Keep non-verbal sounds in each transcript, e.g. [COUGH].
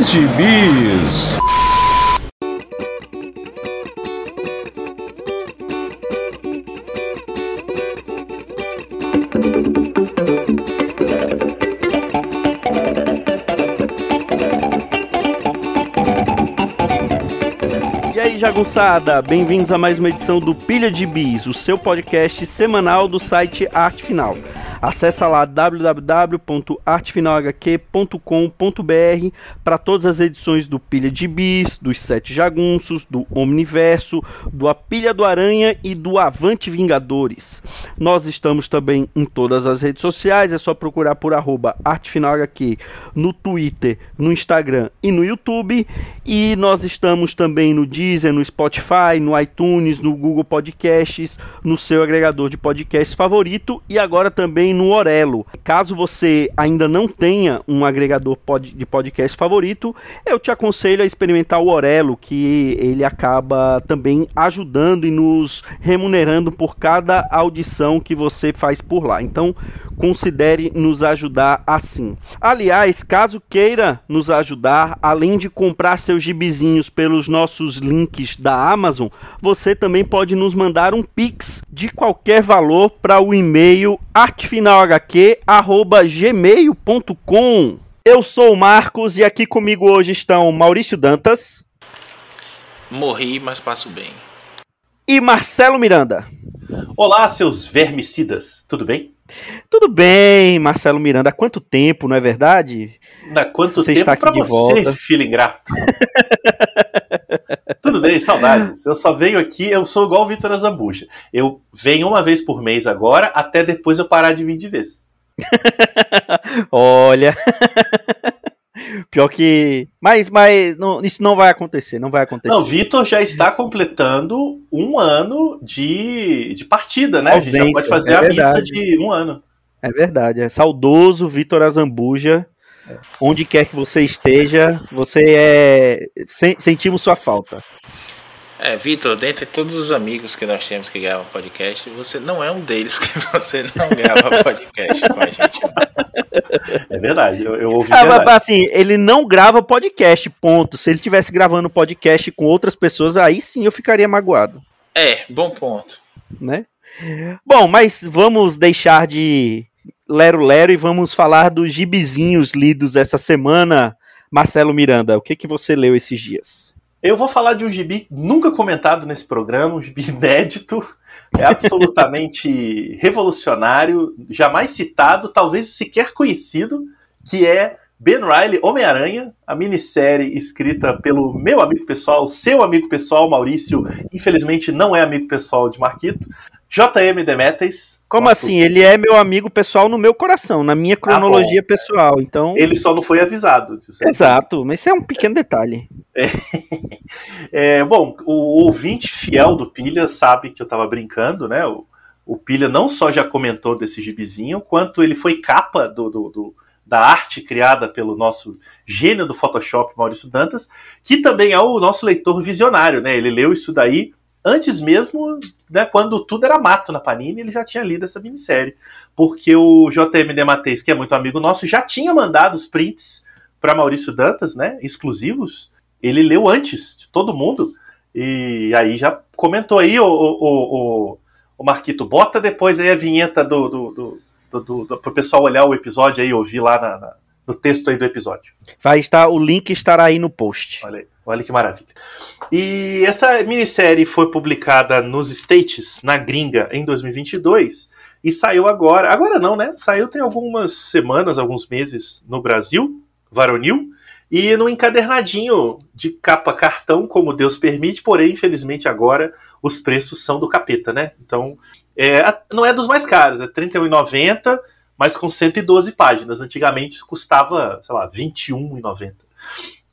Mais gibis. Jagunçada, bem-vindos a mais uma edição do Pilha de Bis, o seu podcast semanal do site Arte Final. Acesse lá www.artefinalhq.com.br para todas as edições do Pilha de Bis, dos Sete Jagunços, do Omniverso, do A Pilha do Aranha e do Avante Vingadores. Nós estamos também em todas as redes sociais, é só procurar por arroba artefinalhq no Twitter, no Instagram e no YouTube. E nós estamos também no Deezer, no Spotify, no iTunes, no Google Podcasts, no seu agregador de podcasts favorito e agora também no Orelo. Caso você ainda não tenha um agregador pod de podcast favorito, eu te aconselho a experimentar o Orelo, que ele acaba também ajudando e nos remunerando por cada audição que você faz por lá. Então, considere nos ajudar assim. Aliás, caso queira nos ajudar, além de comprar seus gibizinhos pelos nossos links da Amazon, você também pode nos mandar um pix de qualquer valor para o e-mail artefinalhq@gmail.com. Eu sou o Marcos e aqui comigo hoje estão Maurício Dantas Morri, mas passo bem. e Marcelo Miranda. Olá, seus vermicidas, tudo bem? Tudo bem, Marcelo Miranda? Há quanto tempo, não é verdade? Dá quanto Você tempo está aqui de você, volta. filho ingrato? Tudo bem, saudades. Eu só venho aqui, eu sou igual o Vitor Azambuja. Eu venho uma vez por mês agora, até depois eu parar de vir de vez. [LAUGHS] Olha. Pior que. Mas, mas não- isso não vai acontecer, não vai acontecer. Não, o Vitor já está completando um ano de, de partida, né? A gente já Ausência, pode fazer é a missa verdade. de um ano. É verdade, é saudoso Vitor Azambuja. Onde quer que você esteja, você é. sen- sentimos sua falta. É, Vitor, dentre todos os amigos que nós temos que gravam podcast, você não é um deles que [LAUGHS] você não grava podcast com a gente. É verdade, eu, eu ouvi Ah, verdade. mas, assim, ele não grava podcast, ponto. Se ele tivesse gravando podcast com outras pessoas, aí sim eu ficaria magoado. É, bom ponto. né? Bom, mas vamos deixar de lero-lero e vamos falar dos gibizinhos lidos essa semana. Marcelo Miranda, o que, que você leu esses dias? Eu vou falar de um gibi nunca comentado nesse programa, um gibi inédito, é absolutamente [LAUGHS] revolucionário, jamais citado, talvez sequer conhecido, que é Ben Riley Homem-Aranha, a minissérie escrita pelo meu amigo pessoal, seu amigo pessoal, Maurício, infelizmente não é amigo pessoal de Marquito, J.M. Demetes. Como nosso- assim? Ele é meu amigo pessoal no meu coração, na minha cronologia pessoal. Então, Ele só não foi avisado. exato. Mas isso é um pequeno detalhe. [LAUGHS] É, bom, o ouvinte fiel do Pilha sabe que eu tava brincando, né? O, o Pilha não só já comentou desse gibizinho, quanto ele foi capa do, do- do- da arte criada pelo nosso gênio do Photoshop, Maurício Dantas, que também é o nosso leitor visionário, né? Ele leu isso daí antes mesmo, né, quando tudo era mato na Panini, ele já tinha lido essa minissérie. Porque o JM Dematês, que é muito amigo nosso, já tinha mandado os prints para Maurício Dantas, né? Exclusivos ele leu antes de todo mundo. E aí já comentou aí, o, o, o, o Marquito, bota depois aí a vinheta do, do, do, do, do, do- pro pessoal olhar o episódio aí, ouvir lá na- na- no texto aí do episódio. Vai estar, o link estará aí no post. Olha aí, olha que maravilha. E essa minissérie foi publicada nos States, na gringa, em 2022, e saiu agora. Agora não, né? Saiu tem algumas semanas, alguns meses no Brasil, varonil, e no encadernadinho de capa cartão, como Deus permite, porém, infelizmente, agora os preços são do capeta, né? Então, é, não é dos mais caros, é R$ 31,90, mas com 112 páginas. Antigamente custava, sei lá, R$ 21,90.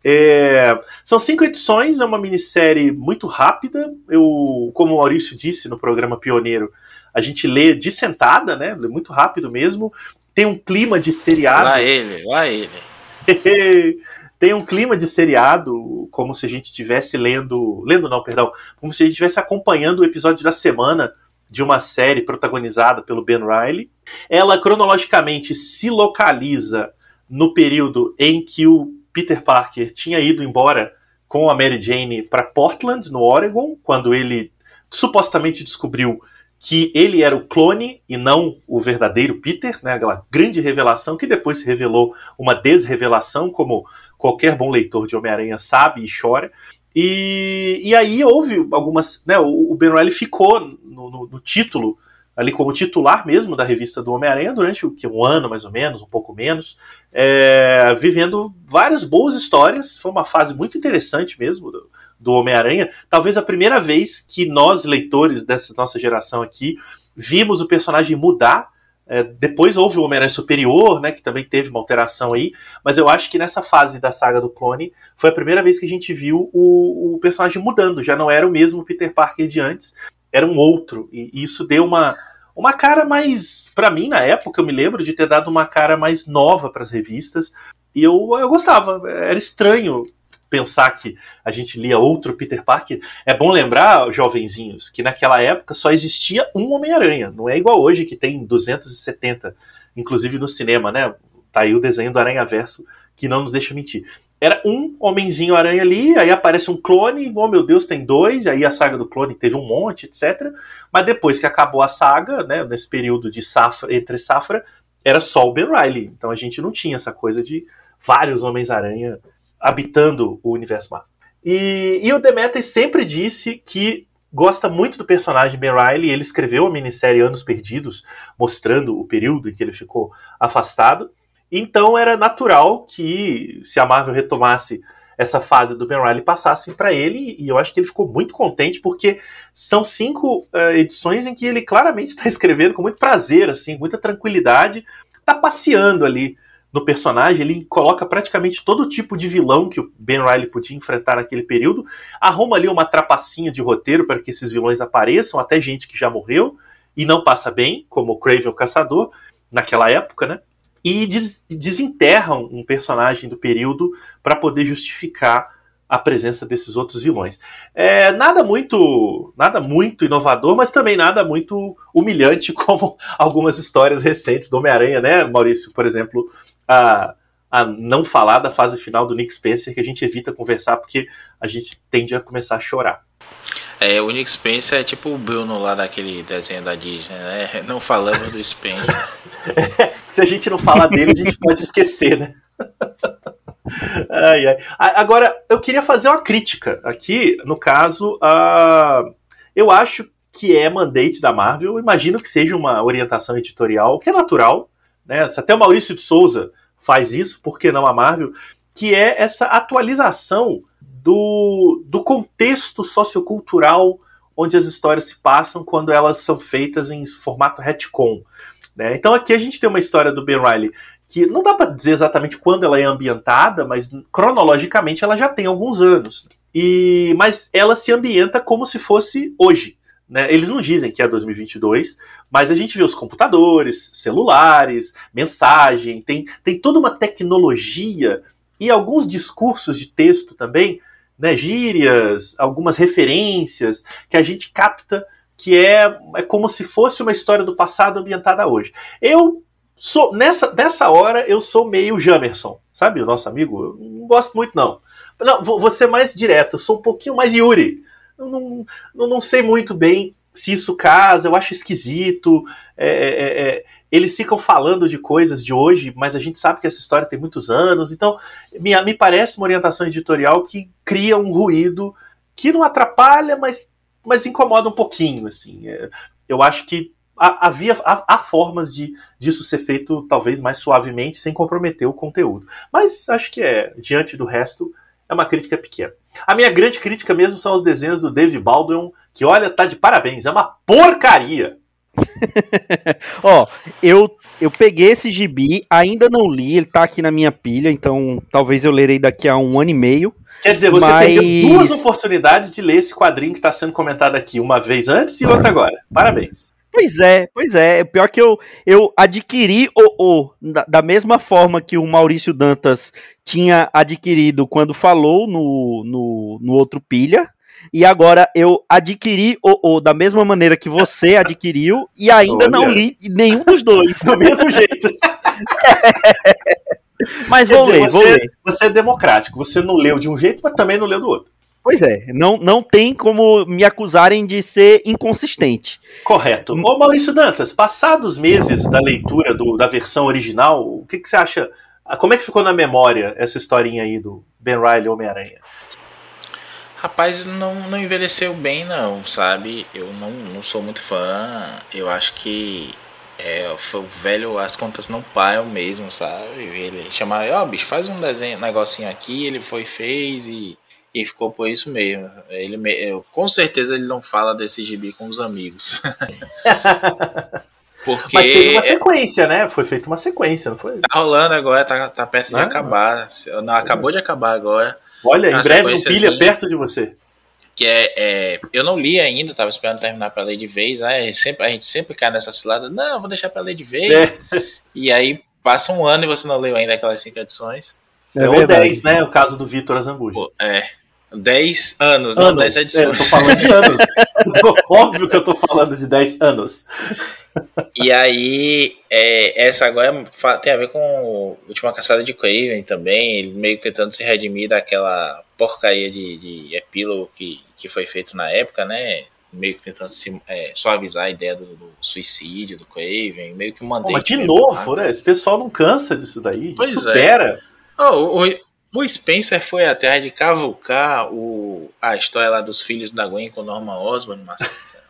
É, são cinco edições, é uma minissérie muito rápida. Eu, como o Maurício disse no programa Pioneiro, a gente lê de sentada, né? Lê muito rápido mesmo. Tem um clima de seriado. Lá ele, lá ele. [LAUGHS] tem um clima de seriado, como se a gente estivesse lendo. Lendo não, perdão. Como se a gente estivesse acompanhando o episódio da semana de uma série protagonizada pelo Ben Riley. Ela cronologicamente se localiza no período em que o Peter Parker tinha ido embora com a Mary Jane para Portland, no Oregon, quando ele supostamente descobriu que ele era o clone e não o verdadeiro Peter, né? Aquela grande revelação que depois se revelou uma desrevelação, como qualquer bom leitor de Homem-Aranha sabe e chora. E, e aí houve algumas. Né, o, Ben Riley ficou no, no, no título ali como titular mesmo da revista do Homem-Aranha durante o que um ano mais ou menos, um pouco menos, é, vivendo várias boas histórias. Foi uma fase muito interessante mesmo do, do Homem-Aranha. Talvez a primeira vez que nós leitores dessa nossa geração aqui vimos o personagem mudar. É, depois houve o Homem-Aranha Superior, né, que também teve uma alteração aí, mas eu acho que nessa fase da saga do clone foi a primeira vez que a gente viu o, o personagem mudando. Já não era o mesmo Peter Parker de antes, era um outro. E, e isso deu uma, uma cara mais. para mim, na época, eu me lembro de ter dado uma cara mais nova para as revistas. E eu, eu gostava. Era estranho pensar que a gente lia outro Peter Parker. É bom lembrar, jovenzinhos, que naquela época só existia um Homem-Aranha. Não é igual hoje que tem 270, inclusive no cinema, né? Tá aí o desenho do Aranha Verso que não nos deixa mentir era um homenzinho aranha ali, aí aparece um clone, oh meu Deus, tem dois, aí a saga do clone teve um monte, etc. Mas depois que acabou a saga, né, nesse período de safra, entre safra, era só o Ben Riley. Então a gente não tinha essa coisa de vários Homens-Aranha habitando o universo Marvel. E, e o Demeter sempre disse que gosta muito do personagem Ben Riley, ele escreveu a minissérie Anos Perdidos, mostrando o período em que ele ficou afastado. Então era natural que, se a Marvel retomasse essa fase do Ben Riley, passassem para ele, e eu acho que ele ficou muito contente, porque são cinco uh, edições em que ele claramente está [LAUGHS] escrevendo com muito prazer, assim, muita tranquilidade, está passeando ali no personagem, ele coloca praticamente todo tipo de vilão que o Ben Riley podia enfrentar naquele período, arruma ali uma trapacinha de roteiro para que esses vilões apareçam, até gente que já morreu e não passa bem, como o Craven o Caçador, naquela época, né? e des desenterram um personagem do período para poder justificar a presença desses outros vilões. É, nada muito nada muito inovador, mas também nada muito humilhante, [LAUGHS] como algumas histórias recentes do Homem-Aranha, né, Maurício? Por exemplo, a, a não falar da fase final do Nick Spencer, que a gente evita conversar porque a gente tende a começar a chorar. É, o Nick Spencer é tipo o Bruno lá daquele desenho da Disney, né? [LAUGHS] Não falamos do Spencer. [LAUGHS] Se a gente não falar dele, a gente pode esquecer, né? [LAUGHS] ai, ai. Agora, eu queria fazer uma crítica aqui, no caso, uh, eu acho que é mandate da Marvel, eu imagino que seja uma orientação editorial, que é natural, né? Se até o Maurício de Souza faz isso, por que não a Marvel? Que é essa atualização do, do contexto sociocultural onde as histórias se passam quando elas são feitas em formato retcon. Né? Então aqui a gente tem uma história do Ben Riley que não dá para dizer exatamente quando ela é ambientada, mas cronologicamente ela já tem alguns anos. E mas ela se ambienta como se fosse hoje. Né? Eles não dizem que é 2022, mas a gente vê os computadores, celulares, mensagem, tem, tem toda uma tecnologia e alguns discursos de texto também né, gírias, algumas referências que a gente capta que é, é como se fosse uma história do passado ambientada hoje. Eu sou nessa, nessa hora eu sou meio Jamerson, sabe, o nosso amigo? Eu não gosto muito não. Não, vou, vou ser mais direto, eu sou um pouquinho mais Yuri. Eu não, não, sei muito bem se isso casa, eu acho esquisito. É, é, é, eles ficam falando de coisas de hoje, mas a gente sabe que essa história tem muitos anos, então me, me parece uma orientação editorial que cria um ruído que não atrapalha, mas, mas incomoda um pouquinho. Assim. É, eu acho que havia há, há, formas de disso ser feito talvez mais suavemente, sem comprometer o conteúdo. Mas acho que é, diante do resto, é uma crítica pequena. A minha grande crítica mesmo são os desenhos do Dave Baldwin, que olha, tá de parabéns, é uma porcaria. [LAUGHS] Ó, eu, eu peguei esse gibi, ainda não li, ele tá aqui na minha pilha, então talvez eu lerei daqui a um ano e meio. Quer dizer, você mas... duas oportunidades de ler esse quadrinho que está sendo comentado aqui, uma vez antes e outra agora. Parabéns. Pois é, pois é. Pior que eu, eu adquiri o, o da, da, mesma forma que o Maurício Dantas tinha adquirido quando falou no, no, no outro pilha e agora eu adquiri o, o da mesma maneira que você adquiriu e ainda Olha. não li nenhum dos dois. Do mesmo jeito. [LAUGHS] Mas vou dizer, ler, você, vou ler. Você é democrático. Você não leu de um jeito, mas também não leu do outro. Pois é, não, não tem como me acusarem de ser inconsistente. Correto. Ô Maurício Dantas, passados meses da leitura do, da versão original, o que, que você acha? Como é que ficou na memória essa historinha aí do Ben Riley Homem-Aranha? Rapaz, não, não envelheceu bem não, sabe? Eu não, não sou muito fã. Eu acho que é, o velho, as contas não param mesmo, sabe? Ele chama, ó, oh, bicho, faz um desenho, um negocinho aqui, ele foi, fez e, e ficou por isso mesmo. Ele, eu, com certeza ele não fala desse gibi com os amigos. [LAUGHS] Porque Mas teve uma sequência, né? Foi feita uma sequência, não foi? Tá rolando agora, tá, tá perto de acabar. Não, acabou de acabar agora. Olha, em breve um pilha perto de você. Que é, é, Eu não li ainda, tava esperando terminar pra ler de vez. Né? Sempre, a gente sempre cai nessa cilada. Não, vou deixar pra ler de vez. É. E aí passa um ano e você não leu ainda aquelas cinco edições. É, ou 10, né? O caso do Vitor Azambuja. É. 10 anos, anos, não 10 edições. É, eu tô falando de anos. [LAUGHS] Óbvio que eu tô falando de 10 anos. E aí, é, essa agora tem a ver com a última caçada de Craven também, ele meio que tentando se redimir daquela porcaria de, de epílogo que, que foi feito na época, né? Meio que tentando se, é, suavizar a ideia do, do, suicídio do Craven, meio que mandei. Mas de novo, né? Esse pessoal não cansa disso daí. Pois é. supera. É. Oh, o, o Spencer foi atrás de cavucar o, a história lá dos filhos da Gwen com Norman Osborn, mas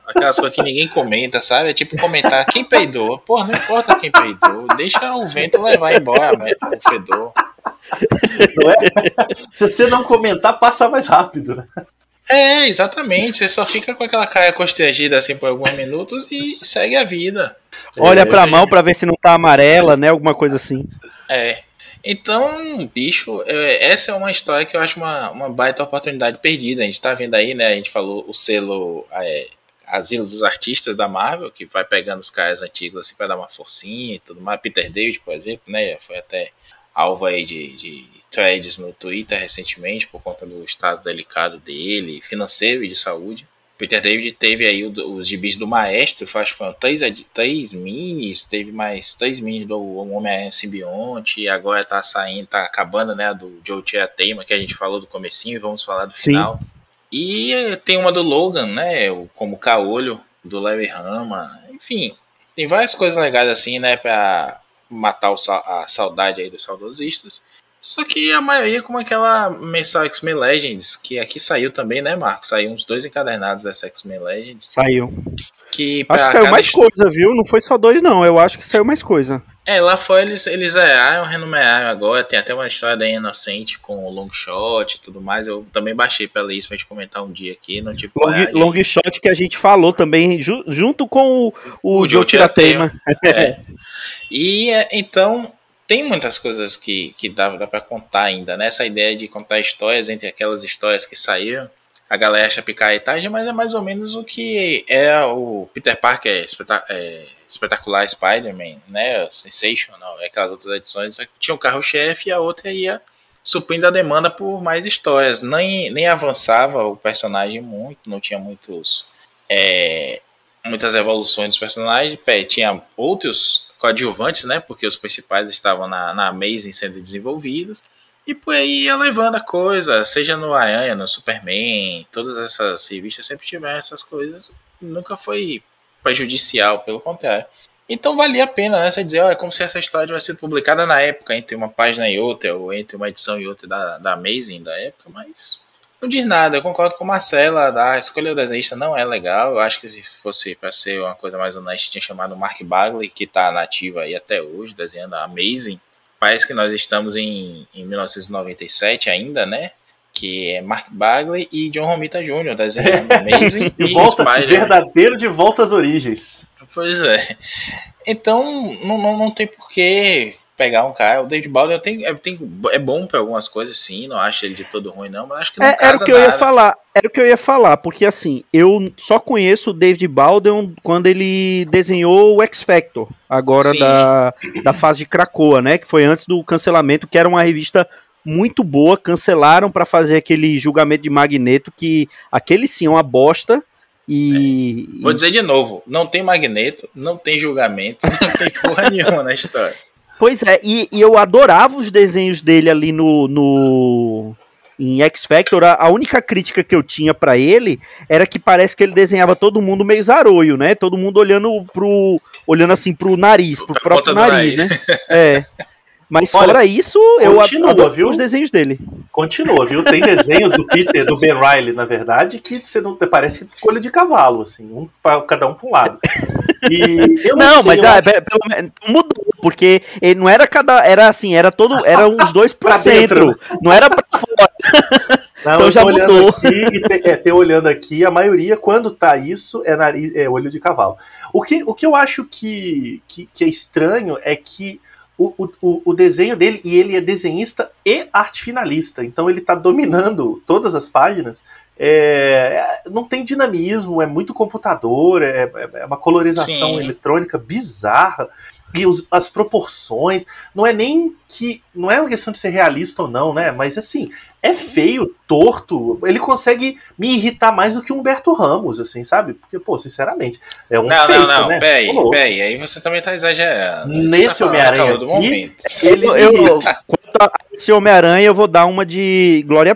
aquelas coisas que ninguém comenta, sabe? É tipo comentar quem peidou. Porra, não importa quem peidou, deixa o vento levar embora o fedor. É? Se você não comentar, passa mais rápido, né? É, exatamente. Você só fica com aquela cara constrangida assim por alguns minutos e segue a vida. Olha é, pra mão pra ver se não tá amarela, né? Alguma coisa assim. É. Então, bicho, é, essa é uma história que eu acho uma, uma baita oportunidade perdida. A gente tá vendo aí, né? A gente falou o selo é, Asilo dos Artistas da Marvel, que vai pegando os caras antigos assim para dar uma forcinha e tudo mais. Peter David, por exemplo, né? Foi até alvo aí de, de threads no Twitter recentemente por conta do estado delicado dele, financeiro e de saúde. Peter David teve aí os gibis do Maestro, foram três, três minis, teve mais três minis do Homem-Aranha Simbionte, agora tá saindo, tá acabando, né, do Joe Teima, que a gente falou do comecinho, vamos falar do Sim. final. E tem uma do Logan, né, como Caolho, do Larry Rama, enfim, tem várias coisas legais assim, né, pra matar a saudade aí dos saudosistas. Só que a maioria como aquela mensal X-Men Legends, que aqui saiu também, né, Marcos? Saiu uns dois encadernados dessa X-Men Legends. Saiu. Que acho que saiu mais coisa, viu? Não foi só dois, não. Eu acho que saiu mais coisa. É, lá fora eles, eles erraram, renomearam agora. Tem até uma história da Inocente com o Long Shot e tudo mais. Eu também baixei pra ler isso pra gente comentar um dia aqui. Não tive long, long Shot que a gente falou também, ju, junto com o, o, o Joe Tiratema. É. [LAUGHS] E é, então, tem muitas coisas que, que dá, dá para contar ainda, né? Essa ideia de contar histórias entre aquelas histórias que saíram. A galera acha picaretagem, mas é mais ou menos o que é o Peter Parker é, espetacular Spider-Man, né? Sensational, aquelas outras edições. Tinha um carro-chefe e a outra ia suprindo a demanda por mais histórias. Nem, nem avançava o personagem muito, não tinha muitos. É, muitas evoluções dos personagens. Tinha outros coadjuvantes, né? Porque os principais estavam na, na Amazing sendo desenvolvidos. E por aí ia levando a coisa, seja no Aranha, no Superman, todas essas revistas sempre tiveram essas coisas. Nunca foi prejudicial, pelo contrário. Então valia a pena, né? Você dizer, oh, é como se essa história tivesse sido publicada na época, entre uma página e outra, ou entre uma edição e outra da, da Amazing da época, mas não diz nada, eu concordo com Marcela, a escolha do desenhista não é legal. Eu acho que se fosse para ser uma coisa mais honesta, tinha chamado Mark Bagley, que está nativo aí até hoje, desenhando Amazing. Parece que nós estamos em, em 1997 ainda, né? Que é Mark Bagley e John Romita Jr. desenhando [LAUGHS] Amazing e volta, Spider. Verdadeiro de volta às origens. Pois é. Então, não, não, não tem porquê pegar um cara. O David Baldwin tem, é, tem, é bom para algumas coisas, sim. Não acho ele de todo ruim, não, mas acho que não é, Era o que nada. eu ia falar. Era o que eu ia falar, porque assim, eu só conheço o David Baldwin quando ele desenhou o X Factor, agora da, da fase de Krakoa, né? Que foi antes do cancelamento, que era uma revista muito boa. Cancelaram para fazer aquele julgamento de Magneto, que aquele sim é uma bosta. E. É. Vou dizer de novo: não tem Magneto, não tem julgamento, [LAUGHS] não tem porra nenhuma na história. Pois é, e, e eu adorava os desenhos dele ali no, no em X Factor, a, a, única crítica que eu tinha para ele era que parece que ele desenhava todo mundo meio zaroio, né? Todo mundo olhando pro olhando assim pro nariz, pro próprio nariz, nariz, né? É. [LAUGHS] Mas Olha, fora isso, eu adoro viu? os desenhos dele. Continua, viu? Tem desenhos do Peter, do Ben Riley, na verdade, que você não parece colha de cavalo, assim, um, pra, cada um para um lado. E não, não sei, mas ah, pelo menos mudou, porque ele não era cada. Era assim, era todo. Era uns dois [LAUGHS] por centro. Né? Não era pra fora. [LAUGHS] Não, então já mudou. aqui e te, é, ter olhando aqui, a maioria, quando tá isso, é nariz, é olho de cavalo. O que, o que eu acho que, que, que é estranho é que o, o, o desenho dele, e ele é desenhista e arte finalista, então ele está dominando todas as páginas. É, não tem dinamismo, é muito computador, é, é uma colorização Sim. eletrônica bizarra e os, as proporções não é nem que não é uma questão de ser realista ou não, né? Mas assim é feio, torto. Ele consegue me irritar mais do que o Humberto Ramos, assim, sabe? Porque, pô, sinceramente, é um Não, feito, não, não, né? peraí, peraí, aí você também tá exagerando. Nesse tá Homem-Aranha aqui, ele... Eu, eu, quanto a esse Homem-Aranha, eu vou dar uma de Glória,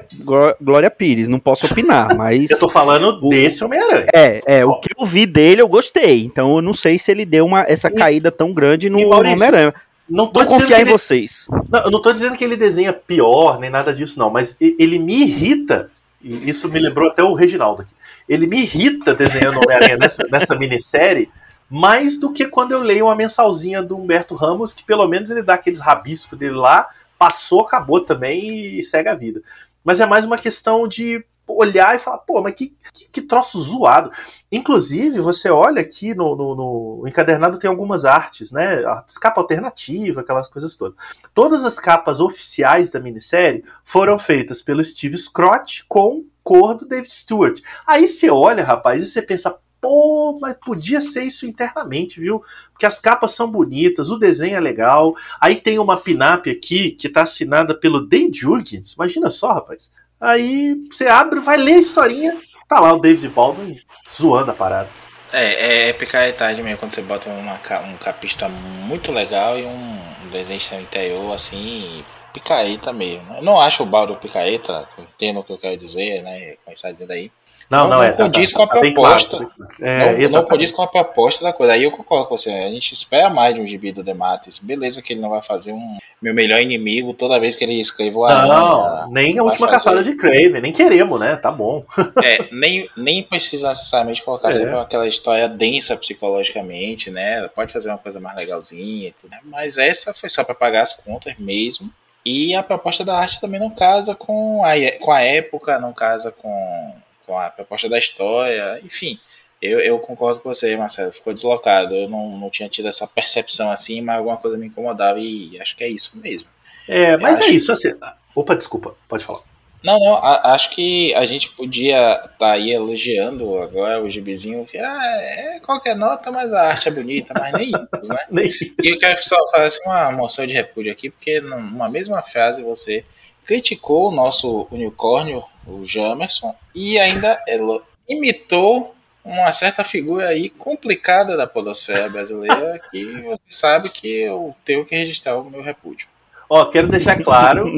Glória Pires, não posso opinar, [LAUGHS] mas... eu tô falando desse Homem-Aranha. É, é, o que eu vi dele eu gostei, então eu não sei se ele deu uma, essa caída tão grande no Homem-Aranha. Não tô Vou confiar em ele... vocês. Não, eu não tô dizendo que ele desenha pior, nem nada disso, não, mas ele me irrita, e isso me lembrou até o Reginaldo aqui. Ele me irrita desenhando Homem-Aranha nessa, nessa minissérie mais do que quando eu leio uma mensalzinha do Humberto Ramos, que pelo menos ele dá aqueles rabiscos dele lá, passou, acabou também e segue a vida. Mas é mais uma questão de olhar e falar, pô, mas que, que, que troço zoado. Inclusive, você olha aqui no, no, no, encadernado tem algumas artes, né? Capa alternativa, aquelas coisas todas. Todas as capas oficiais da minissérie foram feitas pelo Steve Scott com cor do David Stewart. Aí você olha, rapaz, e você pensa, pô, mas podia ser isso internamente, viu? Porque as capas são bonitas, o desenho é legal. Aí tem uma pin-up aqui que tá assinada pelo Dan Jurgens. Imagina só, rapaz. Aí você abre, vai ler a historinha, tá lá o David Baldwin zoando a parada. É, é picaretagem mesmo quando você bota uma, um capista muito legal e um desenho interior assim, picareta mesmo. Eu não acho o Baldo picareta, entendo o que eu quero dizer, né? Como está dizendo aí. Não, não, não é. condiz tá, com a tá, proposta. Claro, é, não, não condiz com a proposta da coisa. Aí eu concordo com você. A gente espera mais de um gibi do Dematis. Beleza que ele não vai fazer um meu melhor inimigo toda vez que ele escreve o Não, não nem a última fazer. caçada de Crave. Nem queremos, né? Tá bom. [LAUGHS] é, nem, nem precisa necessariamente colocar é. sempre aquela história densa psicologicamente, né? Pode fazer uma coisa mais legalzinha e tudo. Mas essa foi só para pagar as contas mesmo. E a proposta da arte também não casa com a, com a época, não casa com com a proposta da história, enfim. Eu, eu concordo com você, Marcelo, ficou deslocado. Eu não, não tinha tido essa percepção assim, mas alguma coisa me incomodava e acho que é isso mesmo. É, mas é isso, assim. Opa, desculpa, pode falar. Não, não, a, acho que a gente podia estar tá aí elogiando agora o gibizinho, que ah, é qualquer nota, mas a arte é bonita, mas nem isso, né? [LAUGHS] nem isso. E eu quero só fazer assim, uma moção de repúdio aqui, porque numa mesma frase você criticou o nosso unicórnio, o Jamerson, e ainda ela imitou uma certa figura aí complicada da podosfera brasileira [LAUGHS] que você sabe que eu tenho que registrar o meu repúdio. Ó, quero deixar claro,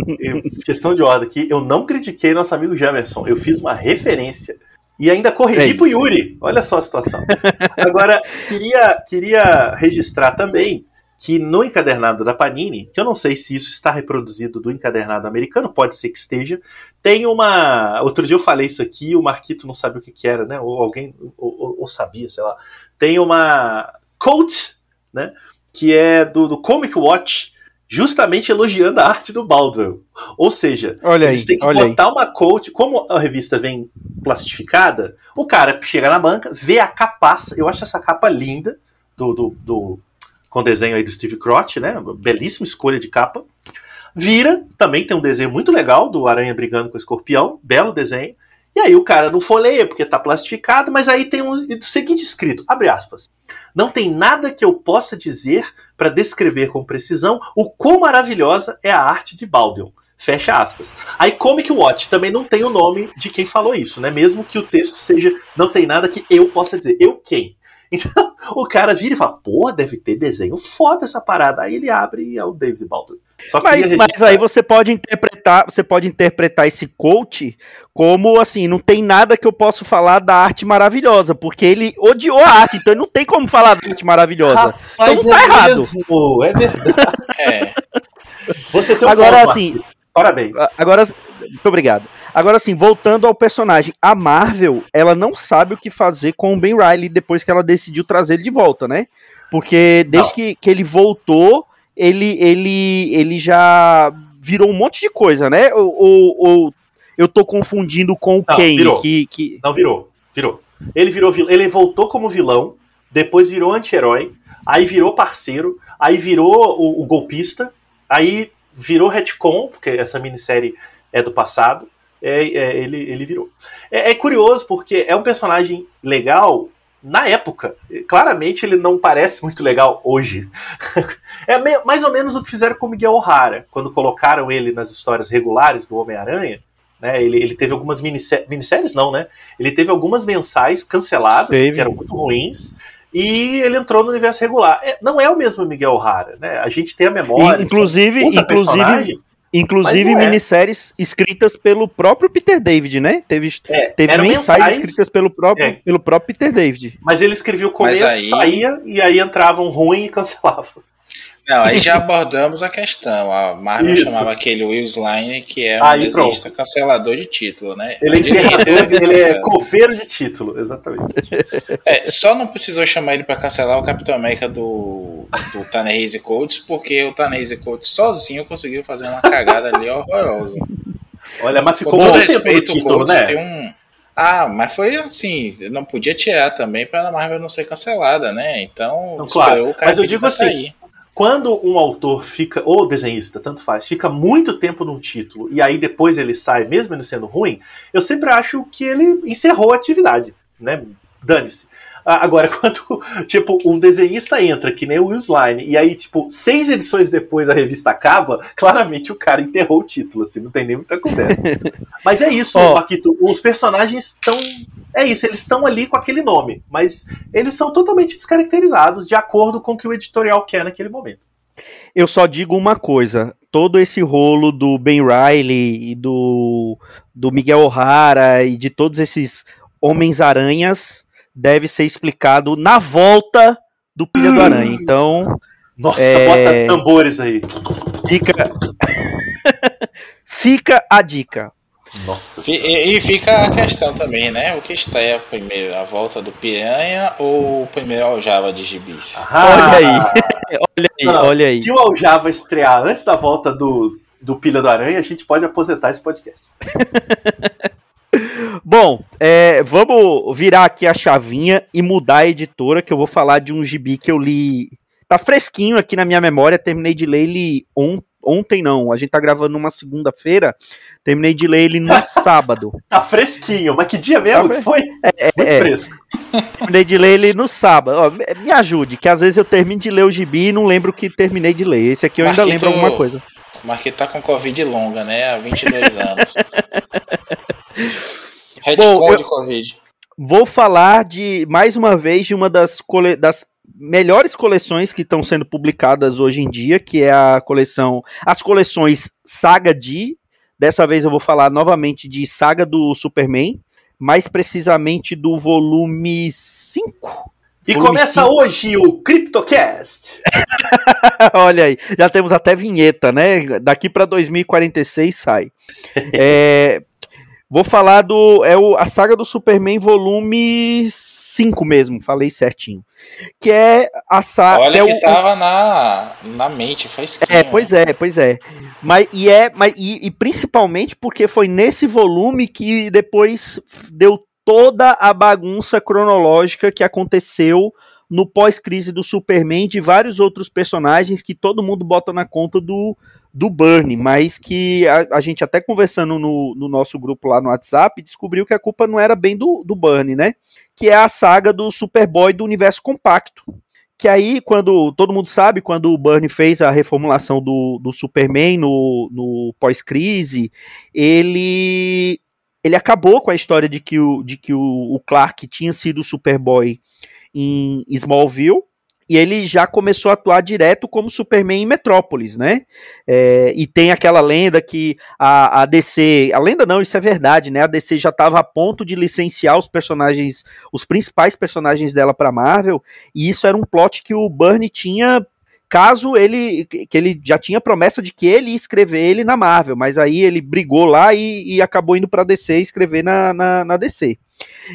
questão de ordem aqui, eu não critiquei nosso amigo Jamerson, eu fiz uma referência. E ainda corrigi é pro Yuri. Olha só a situação. Agora, queria, queria registrar também que no encadernado da Panini, que eu não sei se isso está reproduzido do encadernado americano, pode ser que esteja, tem uma. Outro dia eu falei isso aqui, o Marquito não sabia o que, que era, né? Ou alguém, ou, ou, sabia, sei lá. Tem uma quote, né? Que é do, do Comic Watch, justamente elogiando a arte do Baldwin. Ou seja, olha eles têm que botar aí. uma quote, como a revista vem plastificada, o cara chega na banca, vê a capaça, eu acho essa capa linda do, do, do com desenho aí do Steve Crotch, né? Belíssima escolha de capa. Vira, também tem um desenho muito legal do Aranha brigando com o escorpião, belo desenho. E aí o cara não folheia porque tá plastificado, mas aí tem um, o seguinte escrito, abre aspas. Não tem nada que eu possa dizer para descrever com precisão o quão maravilhosa é a arte de Baldwin. Fecha aspas. Aí Comic Watch também não tem o nome de quem falou isso, né? Mesmo que o texto seja não tem nada que eu possa dizer. Eu quem? Então, [LAUGHS] o cara vira e fala, pô, deve ter desenho foda essa parada. Aí ele abre e é o David Baldwin. mas, mas aí você pode interpretar, você pode interpretar esse coach como assim, não tem nada que eu possa falar da arte maravilhosa, porque ele odiou a arte, então não tem como falar da arte maravilhosa. Rapaz, então não tá é errado. Mesmo, é verdade. é. Você tem um Agora assim, parabéns. Agora muito obrigado. Agora, assim, voltando ao personagem, a Marvel, ela não sabe o que fazer com o Ben Riley depois que ela decidiu trazer ele de volta, né? Porque desde que, que ele voltou, ele, ele, ele já virou um monte de coisa, né? Ou, ou, ou eu tô confundindo com o Kane? Virou. Que, que... Não, virou. Virou. Ele virou ele voltou como vilão, depois virou anti-herói, aí virou parceiro, aí virou o, o golpista, aí virou retcon, porque essa minissérie é do passado, é, é, ele, ele virou. É, é, curioso porque é um personagem legal na época. Claramente ele não parece muito legal hoje. [LAUGHS] é meio, mais ou menos o que fizeram com Miguel O'Hara, quando colocaram ele nas histórias regulares do Homem-Aranha. Né, ele, ele teve algumas minisséries, minisséries, não, né? Ele teve algumas mensais canceladas, teve. que eram muito ruins, e ele entrou no universo regular. É, não é o mesmo Miguel O'Hara, né? A gente tem a memória. Inclusive, inclusive, Inclusive é. minisséries escritas pelo próprio Peter David, né? Teve, é, teve mensais, escritas pelo próprio, é. pelo próprio Peter David. Mas ele escrevia o começo, aí... saía, e aí entrava um ruim e cancelava. Não, aí já abordamos a questão. A Marvel Isso. chamava aquele Will Slime, que é um aí, desenhista cancelador de título, né? Ele, é, ele é cofeiro de título, exatamente. É, só não precisou chamar ele para cancelar o Capitão América do, do Tannehill Coates, porque o Tannehill Coates sozinho conseguiu fazer uma cagada ali horrorosa. Olha, mas ficou Com todo respeito, título, né? Tem um... Ah, mas foi assim, não podia tirar também para a Marvel não ser cancelada, né? Então, não, claro. mas eu digo assim, sair quando um autor fica, ou desenhista, tanto faz, fica muito tempo num título e aí depois ele sai, mesmo ele sendo ruim, eu sempre acho que ele encerrou a atividade, né? Dane-se. Agora, [LAUGHS] quando, tipo, um desenhista entra, que nem o Will Slime, e aí, tipo, seis edições depois a revista acaba, claramente o cara enterrou o título, assim, não tem nem muita conversa. [LAUGHS] mas é isso, oh. Paquito, os personagens estão. É isso, eles estão ali com aquele nome, mas eles são totalmente descaracterizados de acordo com o que o editorial quer naquele momento. Eu só digo uma coisa: todo esse rolo do Ben Riley e do, do Miguel O'Hara e de todos esses Homens-Aranhas deve ser explicado na volta do Pilha do Aranha. Então. Nossa, é... bota tambores aí. Fica. [LAUGHS] fica a dica. Nossa. E, e, fica a questão também, né? O que estreia primeiro, a volta do Piranha ou o primeiro Aljava de gibis? Ah, [LAUGHS] olha aí, [LAUGHS] olha aí, Não, olha aí. Se o Aljava estrear antes da volta do, do Pilha do Aranha, a gente pode aposentar esse podcast. [LAUGHS] Bom, é, vamos virar aqui a chavinha e mudar a editora, que eu vou falar de um gibi que eu li. Tá fresquinho aqui na minha memória, terminei de ler ele on, ontem, não. A gente tá gravando numa segunda-feira, terminei de ler ele no [LAUGHS] sábado. Tá fresquinho, mas que dia mesmo tá, que foi? É, Muito é, fresco. Terminei de ler ele no sábado. Ó, me ajude, que às vezes eu termino de ler o gibi e não lembro que terminei de ler. Esse aqui eu ainda lembro alguma coisa. Marquinhos tá com Covid longa, né? Há 22 anos. [LAUGHS] Bom, eu Covid. Vou falar de mais uma vez de uma das, cole... das melhores coleções que estão sendo publicadas hoje em dia, que é a coleção, as coleções Saga de. Dessa vez eu vou falar novamente de Saga do Superman, mais precisamente do volume 5. E volume começa 5. hoje o CryptoCast. [LAUGHS] Olha aí, já temos até vinheta, né? Daqui para 2046 sai. [LAUGHS] é, Vou falar do. É o, a saga do Superman, volume 5 mesmo, falei certinho. Que é a saga. Olha é que o, tava na, na mente, faz É, pois é, pois é. Mas, e, é mas, e, e principalmente porque foi nesse volume que depois deu toda a bagunça cronológica que aconteceu no pós-crise do Superman de vários outros personagens que todo mundo bota na conta do, do Burn, mas que a, a gente até conversando no, no, nosso grupo lá no WhatsApp, descobriu que a culpa não era bem do, do Burn, né? Que é a saga do Superboy do universo compacto. Que aí, quando todo mundo sabe, quando o Burn fez a reformulação do, do Superman no, no pós-crise, ele ele acabou com a história de que o, de que o, o Clark tinha sido o Superboy em Smallville, e ele já começou a atuar direto como Superman em Metrópolis, né? É, e tem aquela lenda que a, a DC, a lenda não, isso é verdade, né? A DC já estava a ponto de licenciar os personagens, os principais personagens dela para Marvel, e isso era um plot que o Byrne tinha caso ele que ele já tinha promessa de que ele ia escrever ele na Marvel, mas aí ele brigou lá e, e acabou indo para DC escrever na, na, na DC.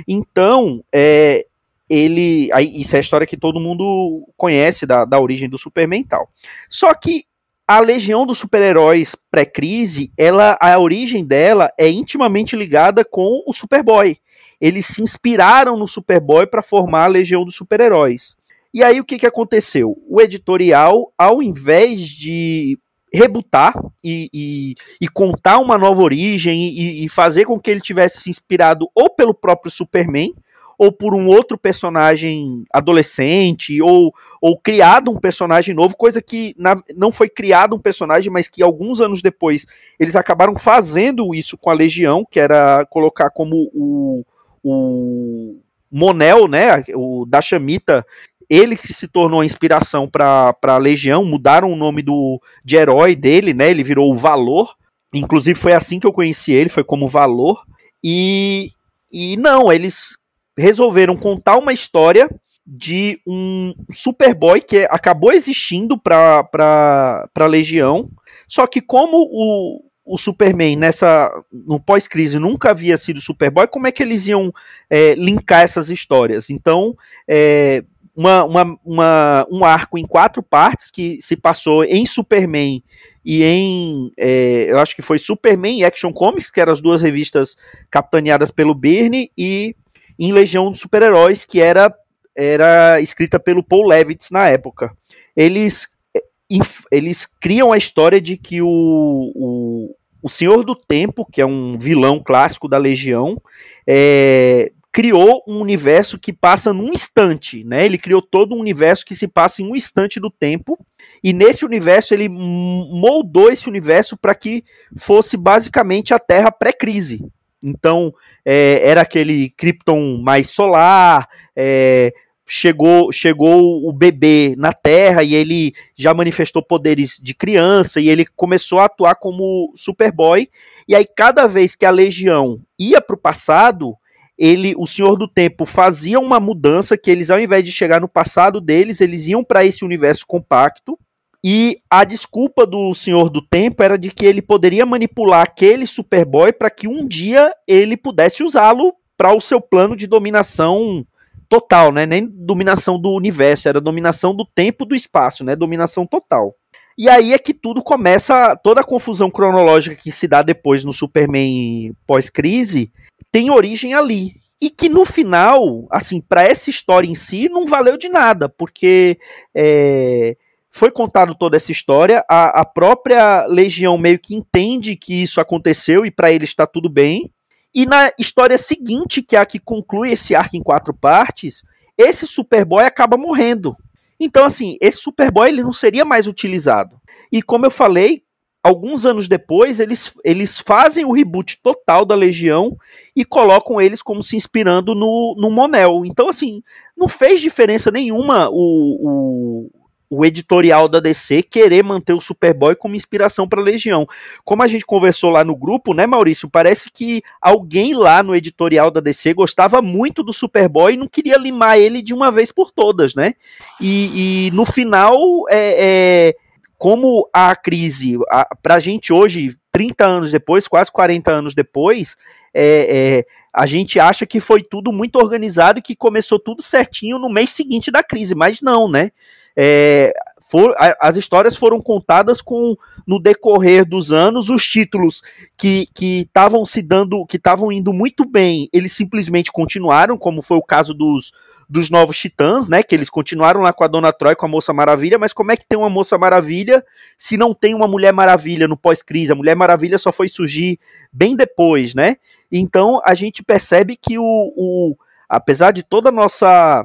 Então, é, ele. Aí, isso é a história que todo mundo conhece da, da origem do Superman e tal. Só que a Legião dos Super-Heróis pré-crise, ela a origem dela é intimamente ligada com o Superboy. Eles se inspiraram no Superboy para formar a Legião dos Super-Heróis. E aí o que, que aconteceu? O editorial, ao invés de rebutar e, e, e contar uma nova origem e, e fazer com que ele tivesse se inspirado ou pelo próprio Superman, ou por um outro personagem adolescente, ou, ou criado um personagem novo, coisa que na, não foi criado um personagem, mas que alguns anos depois eles acabaram fazendo isso com a Legião, que era colocar como o, o Monel, né, o da Chamita, ele que se tornou a inspiração para a Legião, mudaram o nome do, de herói dele, né, ele virou o Valor, inclusive foi assim que eu conheci ele, foi como Valor, e, e não, eles resolveram contar uma história de um Superboy que acabou existindo para a Legião, só que como o, o Superman nessa no pós-crise nunca havia sido Superboy, como é que eles iam é, linkar essas histórias? Então, é, uma, uma, uma, um arco em quatro partes que se passou em Superman e em. É, eu acho que foi Superman e Action Comics, que eram as duas revistas capitaneadas pelo Birney, e em Legião dos Super-Heróis, que era, era escrita pelo Paul Levitz na época. Eles, eh, eles criam a história de que o, o, o Senhor do Tempo, que é um vilão clássico da Legião, é, criou um universo que passa num instante, né? Ele criou todo um universo que se passa em um instante do tempo, e nesse universo ele moldou esse universo para que fosse basicamente a Terra pré-crise, então, é, era aquele Krypton mais solar, é, chegou, chegou o bebê na Terra e ele já manifestou poderes de criança e ele começou a atuar como Superboy. E aí, cada vez que a Legião ia para o passado, ele, o Senhor do Tempo fazia uma mudança que eles, ao invés de chegar no passado deles, eles iam para esse universo compacto e a desculpa do Senhor do Tempo era de que ele poderia manipular aquele Superboy para que um dia ele pudesse usá-lo para o seu plano de dominação total, né? Nem dominação do universo, era dominação do tempo do espaço, né? Dominação total. E aí é que tudo começa, toda a confusão cronológica que se dá depois no Superman pós-crise tem origem ali. E que no final, assim, para essa história em si, não valeu de nada, porque é, foi contado toda essa história, a, a própria Legião meio que entende que isso aconteceu e para ele está tudo bem. E na história seguinte, que é a que conclui esse arco em quatro partes, esse Superboy acaba morrendo. Então, assim, esse Superboy ele não seria mais utilizado. E como eu falei, alguns anos depois, eles, eles fazem o reboot total da Legião e colocam eles como se inspirando no, no Monel. Então, assim, não fez diferença nenhuma o, o, o editorial da DC querer manter o Superboy como inspiração para Legião. Como a gente conversou lá no grupo, né, Maurício? Parece que alguém lá no editorial da DC gostava muito do Superboy e não queria limar ele de uma vez por todas, né? E, e no final, é, é, como a crise, a, pra gente hoje, 30 anos depois, quase 40 anos depois, é, é, a gente acha que foi tudo muito organizado e que começou tudo certinho no mês seguinte da crise, mas não, né? É, for, as histórias foram contadas com no decorrer dos anos os títulos que estavam se dando, que estavam indo muito bem, eles simplesmente continuaram, como foi o caso dos, dos novos Titãs, né? Que eles continuaram lá com a Dona Troy, com a Moça Maravilha, mas como é que tem uma Moça Maravilha se não tem uma Mulher Maravilha no pós-crise? A Mulher Maravilha só foi surgir bem depois, né? Então a gente percebe que o, o apesar de toda a nossa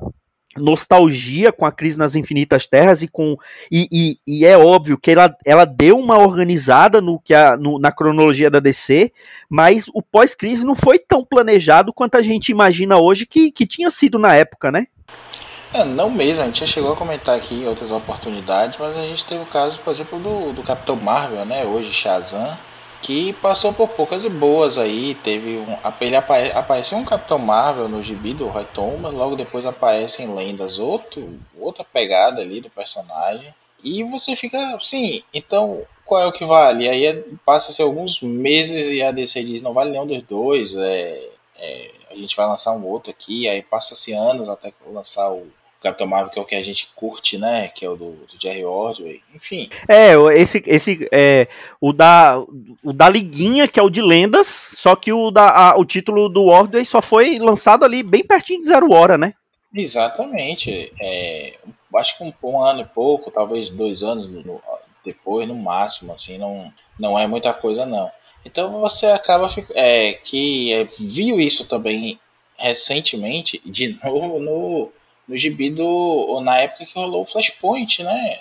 nostalgia com a crise nas infinitas terras e com e, e, e, é óbvio que ela, ela deu uma organizada no que a, no, na cronologia da DC mas o pós-crise não foi tão planejado quanto a gente imagina hoje que, que tinha sido na época né É, não mesmo, a gente já chegou a comentar aqui outras oportunidades, mas a gente teve o caso, por exemplo, do, do Capitão Marvel, né? Hoje Shazam, que passou por poucas e boas aí. Teve um. Ele apare, apareceu um Capitão Marvel no gibi do Roy Thomas, logo depois aparecem lendas, outro, outra pegada ali do personagem. E você fica, sim, então qual é o que vale? Aí é, passa-se alguns meses e a DC diz, não vale nenhum dos dois, é, é, a gente vai lançar um outro aqui, aí passa-se anos até lançar o Capitão Marvel, que é o que a gente curte, né? Que é o do, do Jerry Ordway, enfim. É, esse, esse é, o da o da liguinha, que é o de lendas, só que o da a, o título do Ordway só foi lançado ali bem pertinho de zero hora, né? Exatamente. É, acho que um, um, ano e pouco, talvez dois anos no, depois, no máximo, assim, não, não é muita coisa não. Então você acaba é, que é, viu isso também recentemente, de [LAUGHS] novo no no gibi do. na época que rolou o Flashpoint, né?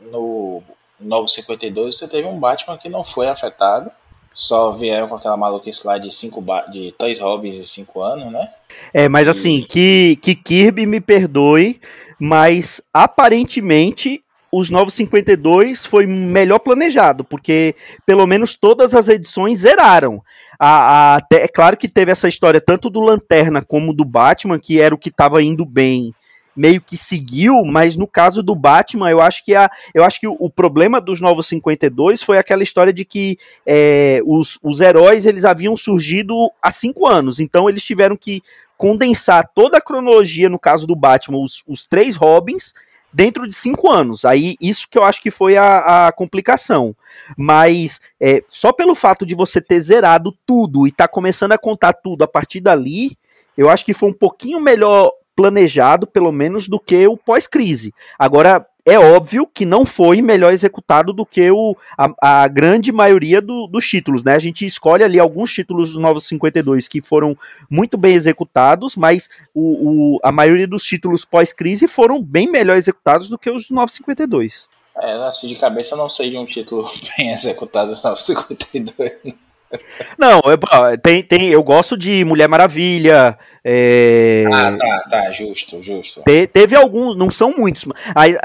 No Novo 52 você teve um Batman que não foi afetado. Só vieram com aquela maluquice lá de cinco de três hobbies em cinco anos, né? É, mas assim, que, que Kirby me perdoe, mas aparentemente os Novos 52 foi melhor planejado, porque pelo menos todas as edições zeraram. A, a, é claro que teve essa história tanto do Lanterna como do Batman, que era o que estava indo bem, meio que seguiu, mas no caso do Batman, eu acho que, a, eu acho que o, o problema dos Novos 52 foi aquela história de que é, os, os heróis eles haviam surgido há cinco anos, então eles tiveram que condensar toda a cronologia, no caso do Batman, os, os três Robins, dentro de cinco anos. Aí isso que eu acho que foi a, a complicação. Mas é, só pelo fato de você ter zerado tudo e tá começando a contar tudo a partir dali, eu acho que foi um pouquinho melhor planejado, pelo menos, do que o pós-crise. Agora, é óbvio que não foi melhor executado do que o, a, a grande maioria do, dos títulos, né? A gente escolhe ali alguns títulos dos Novos 52 que foram muito bem executados, mas o, o a maioria dos títulos pós-crise foram bem melhor executados do que os Novos 52. É, assim, de cabeça não sei de um título [LAUGHS] bem executado dos Novos 52. Não, eu, tem, tem, eu gosto de Mulher Maravilha. É... Ah, tá, tá, justo, justo. Te, teve alguns, não são muitos,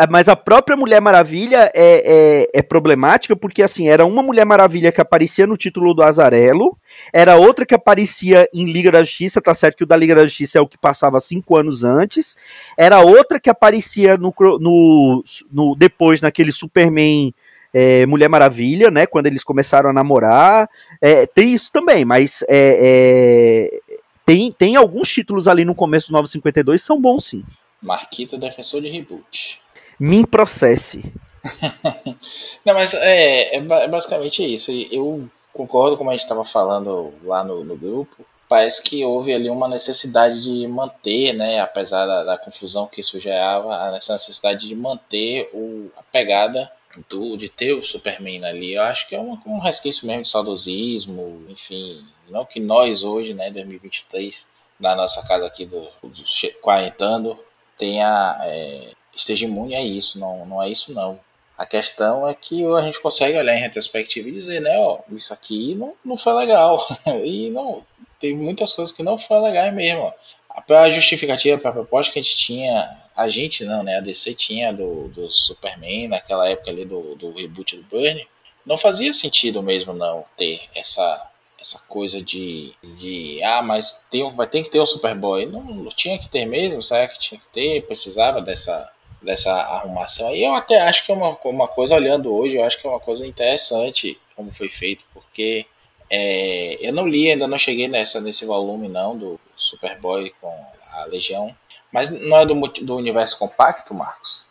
mas a própria Mulher Maravilha é, é, é, problemática porque, assim, era uma Mulher Maravilha que aparecia no título do Azarelo, era outra que aparecia em Liga da Justiça, tá certo que o da Liga da Justiça é o que passava cinco anos antes, era outra que aparecia no, no, no depois naquele Superman é, Mulher Maravilha, né? Quando eles começaram a namorar. É, tem isso também, mas é, é tem, tem alguns títulos ali no começo do 952 que são bons sim. Marquita defensor de reboot. Me processe. [LAUGHS] Não, mas é, é, é basicamente isso. Eu concordo com a gente estava falando lá no, no, grupo. Parece que houve ali uma necessidade de manter, né, apesar da, da confusão que isso gerava, essa necessidade de manter o, a pegada do, de ter o Superman ali, eu acho que é um, um resquício mesmo de saudosismo, enfim, não que nós hoje, né, 2023, na nossa casa aqui do, do quarentando, tenha, é, esteja imune a isso, não, não é isso não. A questão é que a gente consegue olhar em retrospectiva e dizer, né, ó, isso aqui não, não foi legal, [LAUGHS] e não, teve muitas coisas que não foi legal mesmo, a justificativa para a proposta que a gente tinha a gente não, né? A DC tinha do, do Superman naquela época ali do, do reboot do Burnie. Não fazia sentido mesmo não ter essa essa coisa de, de ah, mas tem, vai ter que ter o Superboy. Não, não tinha que ter mesmo, será que tinha que ter? Precisava dessa, dessa arrumação aí. Eu até acho que é uma, uma coisa, olhando hoje, eu acho que é uma coisa interessante como foi feito, porque é, eu não li, ainda não cheguei nessa, nesse volume não do Superboy com a Legião, mas não é do, do universo compacto, Marcos?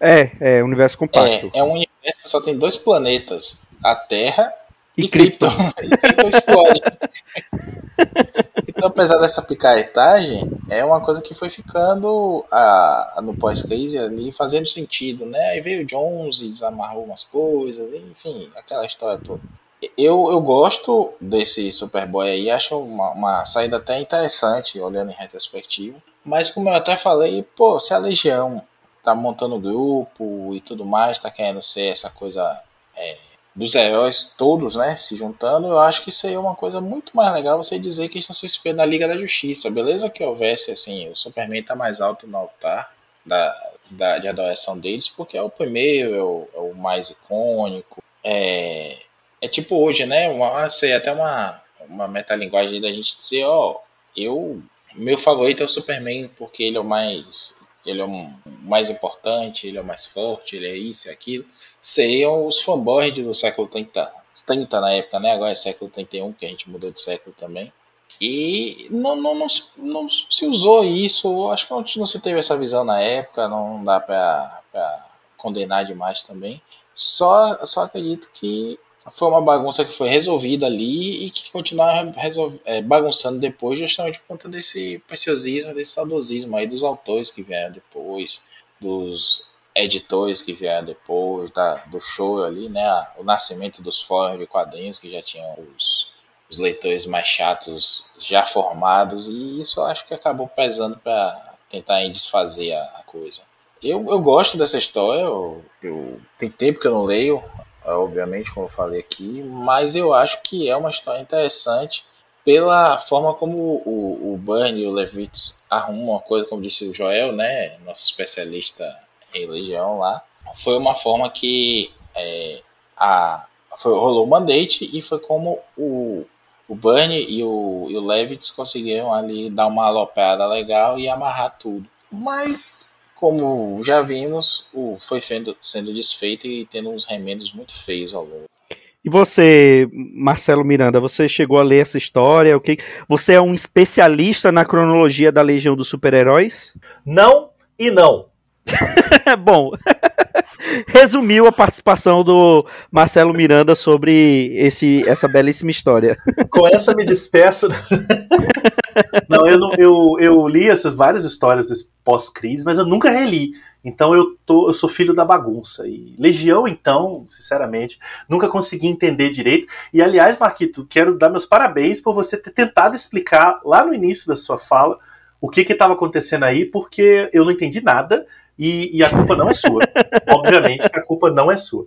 É, é universo compacto. É, é um universo que só tem dois planetas, a Terra e, e Krypton. [LAUGHS] e Krypton explode. [LAUGHS] então, apesar dessa picaretagem, é uma coisa que foi ficando a, a no pós-crise ali fazendo sentido, né? Aí veio o Jones e desamarrou umas coisas, enfim, aquela história toda. Eu, eu gosto desse Superboy aí, acho uma, uma saída até interessante, olhando em retrospectiva. Mas como eu até falei, pô, se a Legião tá montando grupo e tudo mais, tá querendo ser essa coisa é, dos heróis todos, né, se juntando, eu acho que seria uma coisa muito mais legal você dizer que estão se inspirando na Liga da Justiça. Beleza que houvesse, assim, o Superman tá mais alto no altar da, da, de adoração deles, porque é o primeiro, é o, é o mais icônico. É, é tipo hoje, né, uma, sei, até uma, uma metalinguagem da gente dizer, ó, eu, meu favorito é o Superman, porque ele é o mais ele é o mais importante, ele é o mais forte, ele é isso e aquilo, seriam os fanboys do século 30, 30 na época, né? Agora é século 31, que a gente mudou de século também. E não, não, não, não se usou isso, acho que não, não se teve essa visão na época, não dá para condenar demais também. Só, só acredito que foi uma bagunça que foi resolvida ali e que continuar é, bagunçando depois, justamente por conta desse preciosismo, desse saudosismo aí dos autores que vieram depois, dos editores que vieram depois, tá, do show ali, né? O nascimento dos fóruns de quadrinhos que já tinham os, os leitores mais chatos já formados, e isso acho que acabou pesando para tentar desfazer a, a coisa. Eu, eu gosto dessa história, eu, eu, tem tempo que eu não leio, obviamente, como eu falei aqui, mas eu acho que é uma história interessante pela forma como o, o Burn e o Levitz arrumam uma coisa, como disse o Joel, né, nosso especialista em Legião lá, foi uma forma que é, a, foi, rolou o mandate e foi como o, o Burn e o, e o Levitz conseguiram ali dar uma alopeada legal e amarrar tudo. Mas como já vimos, o, foi sendo, sendo desfeito e tendo uns remendos muito feios ao longo. E você, Marcelo Miranda, você chegou a ler essa história? Okay? Você é um especialista na cronologia da Legião dos Super-Heróis? Não e não. [LAUGHS] Bom, [LAUGHS] resumiu a participação do Marcelo Miranda sobre esse, essa belíssima história. Com essa me despeço. [LAUGHS] Não, eu, eu, eu li essas várias histórias desse pós-crise, mas eu nunca reli. Então eu, tô, eu sou filho da bagunça. E Legião, então, sinceramente, nunca consegui entender direito. E aliás, Marquito, quero dar meus parabéns por você ter tentado explicar lá no início da sua fala o que estava acontecendo aí, porque eu não entendi nada e, e a culpa não é sua. [LAUGHS] Obviamente que a culpa não é sua.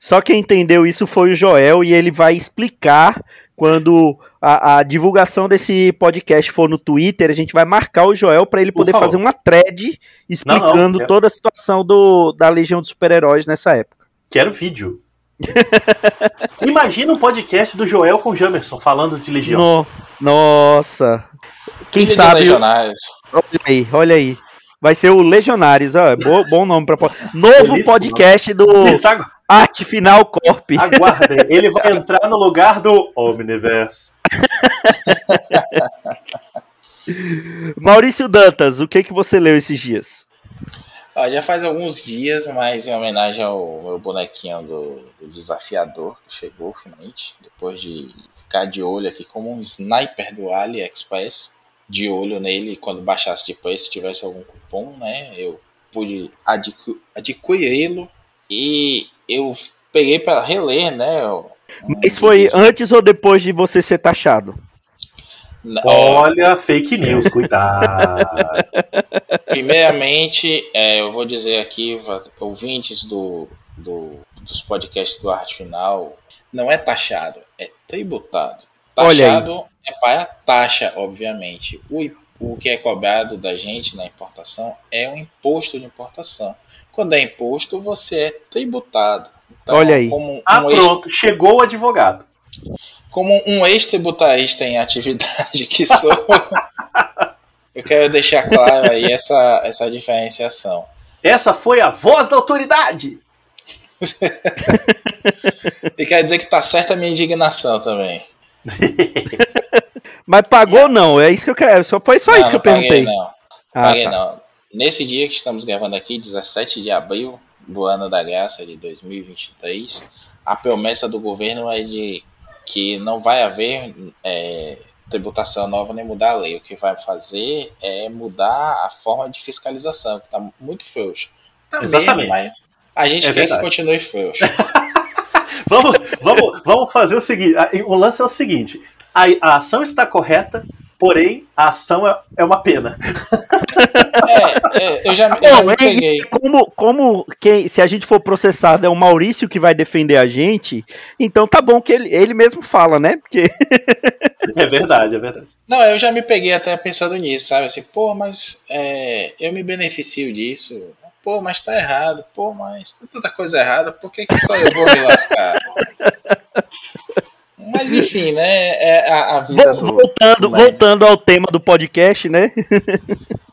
Só quem entendeu isso foi o Joel e ele vai explicar quando a, a, divulgação desse podcast for no Twitter, a gente vai marcar o Joel para ele poder fazer uma thread explicando não, não, toda a situação do, da Legião dos Super-Heróis nessa época. Quero vídeo. [LAUGHS] Imagina um podcast do Joel com o Jamerson falando de Legião. No, nossa. Quem sabe. Olha aí, olha aí. Vai ser o Legionários, ó, bom, bom nome para novo podcast do Arte Final Corp. Aguardem, ele vai [LAUGHS] entrar no lugar do Omniverse. [LAUGHS] Maurício Dantas, o que que você leu esses dias? Ah, já faz alguns dias, mas em homenagem ao meu bonequinho do, do, desafiador que chegou finalmente, depois de ficar de olho aqui como um sniper do AliExpress de olho nele quando baixasse de preço, se tivesse algum cupom, né? Eu pude adqu adquiri-lo e eu peguei para reler, né? Mas foi antes ou depois de você ser taxado? Olha, fake news, cuidado. [LAUGHS] Primeiramente, é, eu vou dizer aqui, ouvintes do, do, dos podcasts do Arte Final, não é taxado, é tributado. Taxado é para a taxa, obviamente. O, o que é cobrado da gente na importação é um imposto de importação. Quando é imposto, você é tributado. Então, Olha aí. Um ah, pronto, ex... chegou o advogado. Como um ex-tributarista em atividade que sou, [LAUGHS] eu quero deixar claro aí essa, essa diferenciação. Essa foi a voz da autoridade! [LAUGHS] e quer dizer que tá certa a minha indignação também. [LAUGHS] Mas pagou não, é isso que eu quero. Só, foi só não, isso que eu paguei, perguntei. Não, ah, paguei tá. não. Nesse dia que estamos gravando aqui, 17 de abril do ano da graça de 2023, a promessa do governo é de que não vai haver é, tributação nova nem mudar a lei. O que vai fazer é mudar a forma de fiscalização, que está muito frouxo. Tá Exatamente. Mesmo, a gente é quer verdade. que continue frouxo. [LAUGHS] vamos, vamos, vamos fazer o seguinte: o lance é o seguinte: a, a ação está correta, porém a ação é, é uma pena. É, é, eu já, eu já Bom, me e- peguei. como, como quem, se a gente for processado é o Maurício que vai defender a gente, então tá bom que ele, ele mesmo fala, né? Porque [LAUGHS] É verdade, é verdade. Não, eu já me peguei até pensando nisso, sabe? Assim, pô, mas é, eu me beneficio disso. Pô, mas tá errado. Pô, mas tem tanta coisa errada, por que, que só eu vou me lascar? Enfim, né? É a, a vida Vol- do. voltando, do voltando ao tema do podcast, né?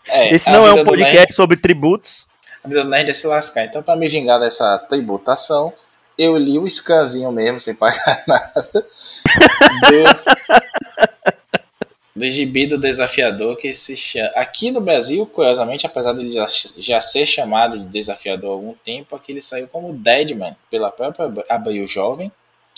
É, [LAUGHS] Esse não é um podcast nerd- sobre tributos. a vida do nerd é se lascar. Então, pra me vingar dessa tributação, eu li o scanzinho mesmo, sem pagar [LAUGHS] nada. Do, do gibi do desafiador que se chama. Aqui no Brasil, curiosamente, apesar de já, já ser chamado de desafiador há algum tempo, aqui ele saiu como Deadman, pela própria Abril Jovem,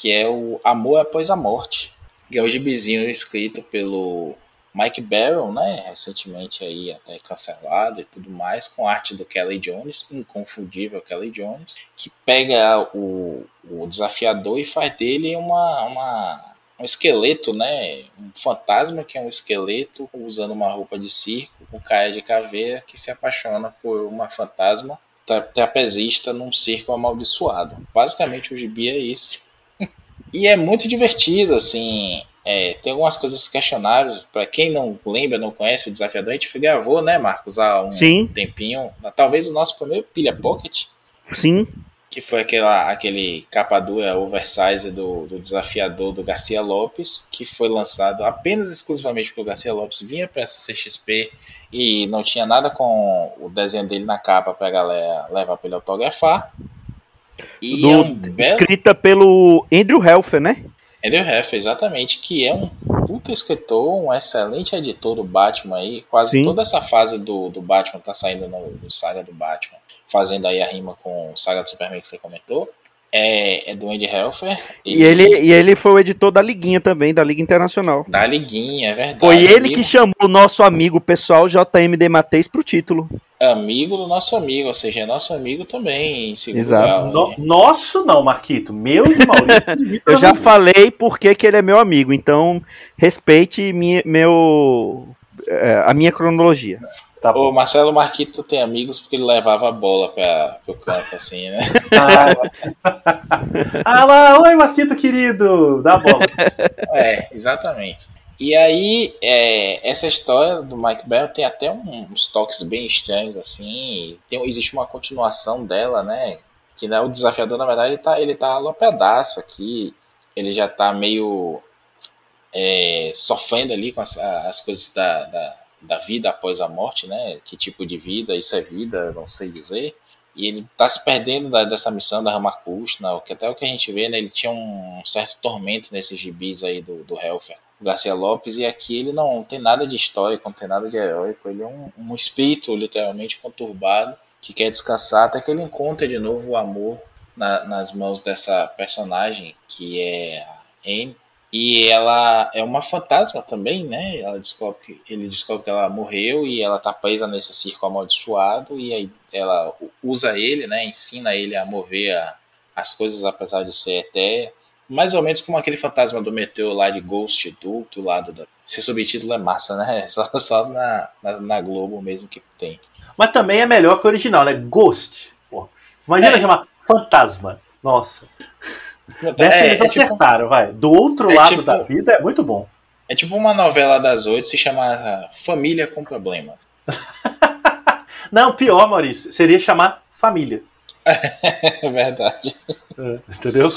que é o Amor Após a Morte. Que é o gibizinho escrito pelo Mike Barrow, né? Recentemente aí até cancelado e tudo mais, com arte do Kelly Jones, inconfundível Kelly Jones, que pega o, o desafiador e faz dele uma, uma, um esqueleto, né? Um fantasma que é um esqueleto usando uma roupa de circo, com cara de caveira, que se apaixona por uma fantasma tra- trapezista num circo amaldiçoado. Basicamente o gibi é esse. E é muito divertido, assim. é, tem algumas coisas questionáveis. Para quem não lembra, não conhece o Desafiador, a gente gravou, né, Marcos, há um Sim. tempinho. Talvez o nosso primeiro Pilha Pocket, Sim. que foi aquela, aquele capa dura oversize do, do Desafiador do Garcia Lopes, que foi lançado apenas exclusivamente porque o Garcia Lopes vinha para essa CXP e não tinha nada com o desenho dele na capa para a galera levar para ele autografar. Do- é um belo Escrita pelo Andrew Helfer, né? Andrew Heffer, exatamente, que é um puta escritor, um excelente editor do Batman aí. Quase Sim. toda essa fase do, do Batman tá saindo no, no Saga do Batman, fazendo aí a rima com o Saga do Superman que você comentou. É, é do Andy Helfer. E ele, e ele foi o editor da Liguinha também, da Liga Internacional. Da Liguinha, é verdade. Foi ele amigo, que chamou o nosso amigo pessoal JMD Mateis pro título. Amigo do nosso amigo, ou seja, é nosso amigo também, em segundo Exato. grau, No- né? nosso não, Marquito. Meu e de Maurício. [LAUGHS] e Eu já falei porque que ele é meu amigo, então respeite minha, meu, é, a minha cronologia. Tá O. Marcelo Marquito tem amigos porque ele levava a bola para o campo, assim, né? [LAUGHS] Ah, ah lá, oi Marquito querido, dá a bola. [LAUGHS] É, exatamente. E aí, é, essa história do Mike Bell tem até um- uns toques bem estranhos, assim. Tem, existe uma continuação dela, né? Que né, o desafiador, na verdade, ele tá, ele tá alopedaço aqui. Ele já tá meio é, sofrendo ali com as, as coisas da, da, da vida após a morte, né? Que tipo de vida, isso é vida, não sei dizer. E ele tá se perdendo da- dessa missão da Ramakushna, que até o que a gente vê, né? Ele tinha um certo tormento nesses gibis aí do, do Helfer, Garcia Lopes, e aqui ele não tem nada de histórico, não tem nada de heróico, ele é um, um espírito literalmente conturbado que quer descansar até que ele encontra de novo o amor na- nas mãos dessa personagem que é a Anne. E ela é uma fantasma também, né? Ela descobre que, ele descobre que ela morreu e ela tá presa nesse circo amaldiçoado e aí ela usa ele, né? Ensina ele a mover a- as coisas apesar de ser etéreo. Mais ou menos como aquele fantasma do meteoro lá de Ghost do, do lado da. Esse subtítulo é massa, né? [LAUGHS] Só, só na, na, na Globo mesmo que tem. Mas também é melhor que o original, né? Ghost. Pô, Imagina É. chamar fantasma. Nossa. Dessa É, eles é, tipo, acertaram, vai. Do outro é lado tipo- da vida é muito bom. é tipo uma novela das oito se chamar Família com Problemas. [LAUGHS] Não, pior, Maurício, seria chamar família. [LAUGHS] É verdade. Entendeu?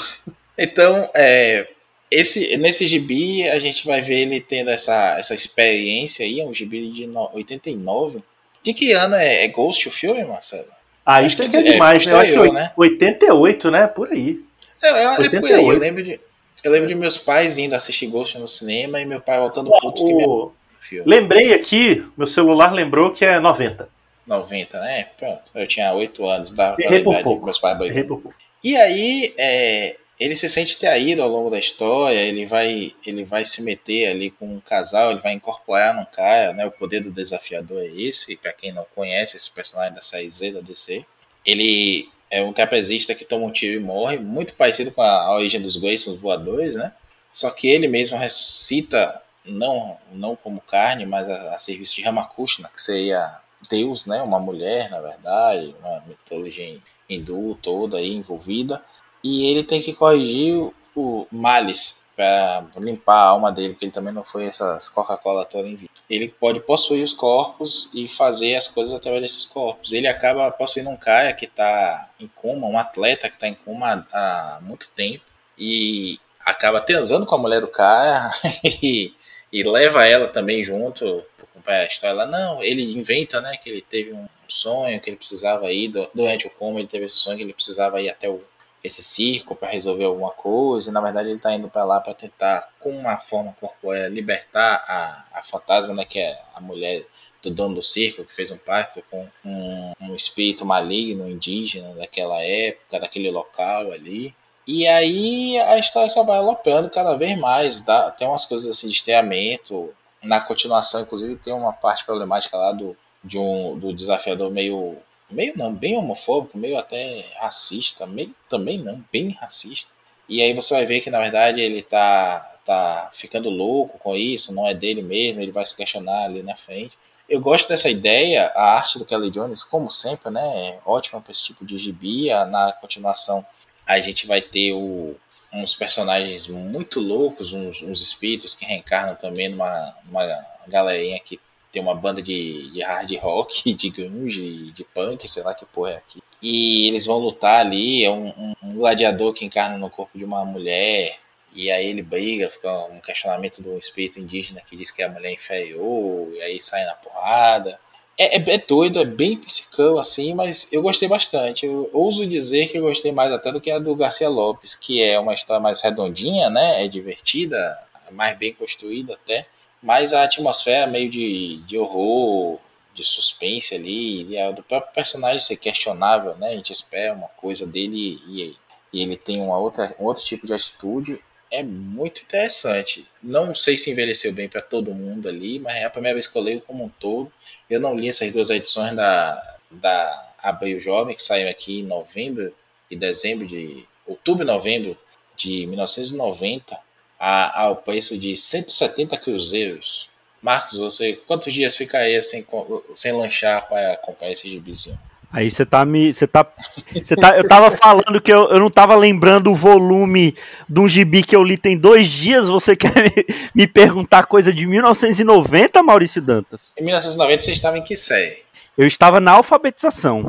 Então, é, esse, nesse gibi, a gente vai ver ele tendo essa, essa experiência aí, é um gibi de no- 89. De que ano é, é Ghost o filme, Marcelo? Ah, isso é que é é demais, né? Eu acho que né? 88, né? Por aí. É, por aí, 88. eu lembro, de, eu lembro de meus pais indo assistir Ghost no cinema e meu pai voltando puto que me O- filme. Lembrei aqui, meu celular lembrou que é 90. 90, né? Pronto, eu tinha 8 anos, dava pra Errei por lembrar de pouco. meus pais Errei por pouco. E aí, é, ele se sente traído ao longo da história, ele vai, ele vai se meter ali com um casal, ele vai incorporar num cara, né? O poder do desafiador é esse, pra quem não conhece esse personagem da série Z da DC. Ele é um trapezista que toma um tiro e morre, muito parecido com a, a origem dos Graysons voadores, né? Só que ele mesmo ressuscita não, não como carne, mas a, a serviço de Ramakrishna, que seria Deus, né, uma mulher, na verdade, uma mitologia hindu toda aí envolvida, e ele tem que corrigir o, o Malice para limpar a alma dele, porque ele também não foi essas Coca-Cola toda em vida. Ele pode possuir os corpos e fazer as coisas através desses corpos. Ele acaba possuindo um cara que está em coma, um atleta que está em coma há, muito tempo, e acaba transando com a mulher do cara [LAUGHS] e, e leva ela também junto para a história lá. Não, ele inventa, né, que ele teve um sonho, que ele precisava ir, durante o coma ele teve esse sonho que ele precisava ir até o, esse circo para resolver alguma coisa, e na verdade ele está indo para lá para tentar, com uma forma corpórea, libertar a, a fantasma, né, que é a mulher do dono do circo, que fez um pacto com um, um espírito maligno indígena daquela época, daquele local ali. E aí a história só vai aloprando cada vez mais. Dá, tem umas coisas assim de esteamento. Na continuação, inclusive, tem uma parte problemática lá do, de um, do desafiador meio. Meio não, bem homofóbico, meio até racista, meio também não, bem racista. E aí você vai ver que na verdade ele tá, tá ficando louco com isso, não é dele mesmo, ele vai se questionar ali na frente. Eu gosto dessa ideia, a arte do Kelly Jones, como sempre, né? É ótima para esse tipo de gibi. Na continuação, a gente vai ter o, uns personagens muito loucos, uns, uns, espíritos que reencarnam também numa, numa galerinha que tem uma banda de, de hard rock, [LAUGHS] de grunge, de punk, sei lá que porra é aqui. E eles vão lutar ali, é um, um, um gladiador que encarna no corpo de uma mulher, e aí ele briga, fica um questionamento do espírito indígena que diz que a mulher é inferior, e aí sai na porrada. É, é, é, doido, é bem psicão assim, mas eu gostei bastante. Eu ouso dizer que eu gostei mais até do que a do Garcia Lopes, que é uma história mais redondinha, né? É divertida, mais bem construída até. Mas a atmosfera meio de, de horror, de suspense ali, a do próprio personagem ser questionável, né? A gente espera uma coisa dele e, e ele tem uma outra, um outro tipo de atitude é muito interessante. Não sei se envelheceu bem para todo mundo ali, mas é a primeira vez que eu leio como um todo. Eu não li essas duas edições da, da Abril Jovem, que saiu aqui em novembro e dezembro de. outubro e novembro de 1990, a, ao preço de 170 cruzeiros. Marcos, você quantos dias ficaria sem, sem lanchar para comprar esse gibizinho? Aí você tá me. Você tá, você tá. Eu tava falando que eu, eu não tava lembrando o volume de um gibi que eu li tem dois dias. Você quer me, me perguntar coisa de 1990, Maurício Dantas? Em 1990 você estava em que série? Eu estava na alfabetização.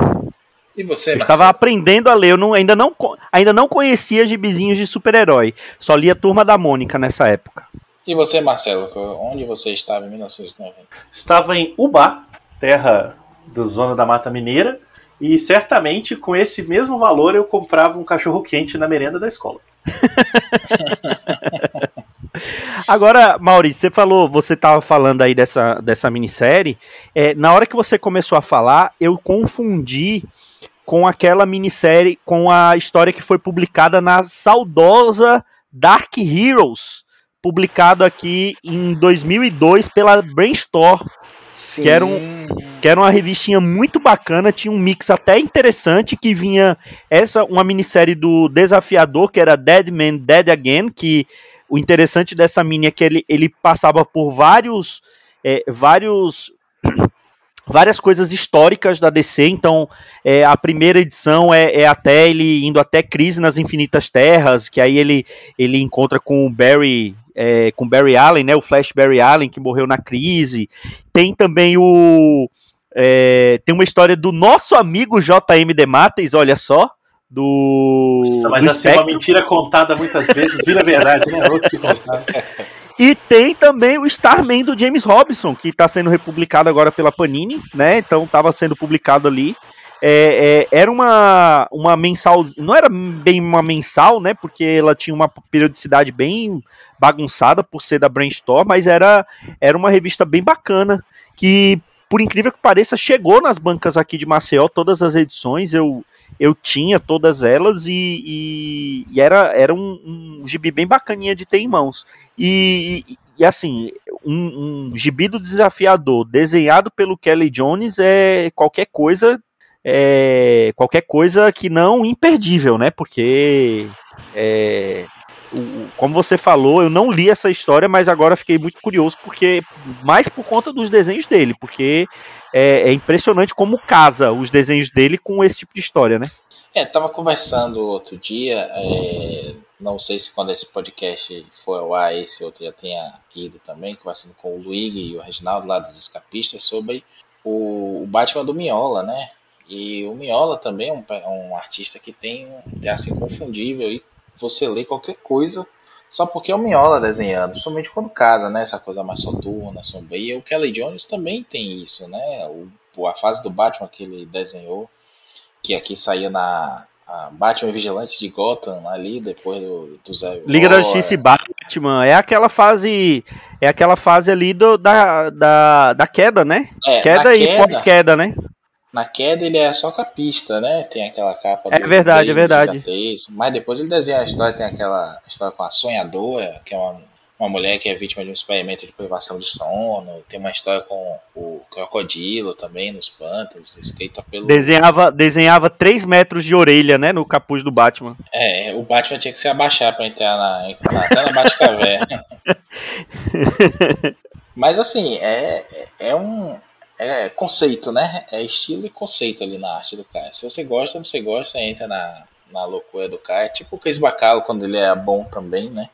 E você, Eu estava aprendendo a ler. Eu não, ainda, não, ainda não conhecia gibizinhos de super-herói. Só lia Turma da Mônica nessa época. E você, Marcelo? Onde você estava em 1990? Estava em Ubá, terra do Zona da Mata Mineira e certamente com esse mesmo valor eu comprava um cachorro quente na merenda da escola. [LAUGHS] Agora, Maurício, você falou, você estava falando aí dessa, dessa minissérie. É, na hora que você começou a falar, eu confundi com aquela minissérie, com a história que foi publicada na saudosa Dark Heroes, publicado aqui em 2002 pela Brainstorm, Sim. que era um que era uma revistinha muito bacana, tinha um mix até interessante que vinha essa uma minissérie do Desafiador, que era Dead Man Dead Again, que o interessante dessa mini é que ele, ele passava por vários é, vários várias coisas históricas da DC, então é, a primeira edição é, é, até ele indo até Crise nas Infinitas Terras, que aí ele, ele encontra com o Barry é, com Barry Allen, né, o Flash Barry Allen que morreu na crise. Tem também o é, tem uma história do nosso amigo JM Demates, olha só. Do. Nossa, mas do assim, uma mentira contada muitas vezes vira verdade, né? Outro se contar. [LAUGHS] E tem também o Starman do James Robinson, que está sendo republicado agora pela Panini, né? Então estava sendo publicado ali. É, é, era uma, uma mensal, não era bem uma mensal, né? Porque ela tinha uma periodicidade bem bagunçada por ser da Brainstorm, mas era, era uma revista bem bacana que por incrível que pareça, chegou nas bancas aqui de Maceió, todas as edições, eu, eu tinha todas elas e, e, e era, era um, um, gibi bem bacaninha de ter em mãos. E, e, e assim, um, um gibi do desafiador desenhado pelo Kelly Jones é qualquer coisa é qualquer coisa que não imperdível, né? Porque é, como você falou, eu não li essa história, mas agora fiquei muito curioso, porque mais por conta dos desenhos dele, porque é, é impressionante como casa os desenhos dele com esse tipo de história, né? É, tava conversando outro dia, é, não sei se quando esse podcast for ao ar, esse outro já tenha ido também, conversando com o Luigi e o Reginaldo lá dos Escapistas sobre o, o Batman do Miola, né? E o Miola também é um, um artista que tem um traço inconfundível e você lê qualquer coisa só porque é o Miola desenhando, principalmente quando casa, né? Essa coisa mais soturna, sombria. O Kelly Jones também tem isso, né? O, a fase do Batman que ele desenhou, que aqui saía na Batman Vigilante de Gotham ali depois do, do Zé Liga da Justiça e Batman é aquela fase é aquela fase ali do, da, da, da queda, né? É, queda e pós-queda, né? Na queda ele é só capista, né? Tem aquela capa. É verdade, é verdade. Mas depois ele desenha a história, tem aquela história com a sonhadora, que é uma, uma mulher que é vítima de um experimento de privação de sono. Tem uma história com o crocodilo também nos pântanos, escrita pelo. Desenhava, desenhava 3 metros de orelha, né? No capuz do Batman. É, o Batman tinha que se abaixar para entrar na, na, até na Batcaverna. [LAUGHS] Mas assim, é, é um é conceito, né? É estilo e conceito ali na arte do cara. Se você gosta, você gosta, entra na, na loucura do cara. É tipo o Chris Bacalo quando ele é bom também, né?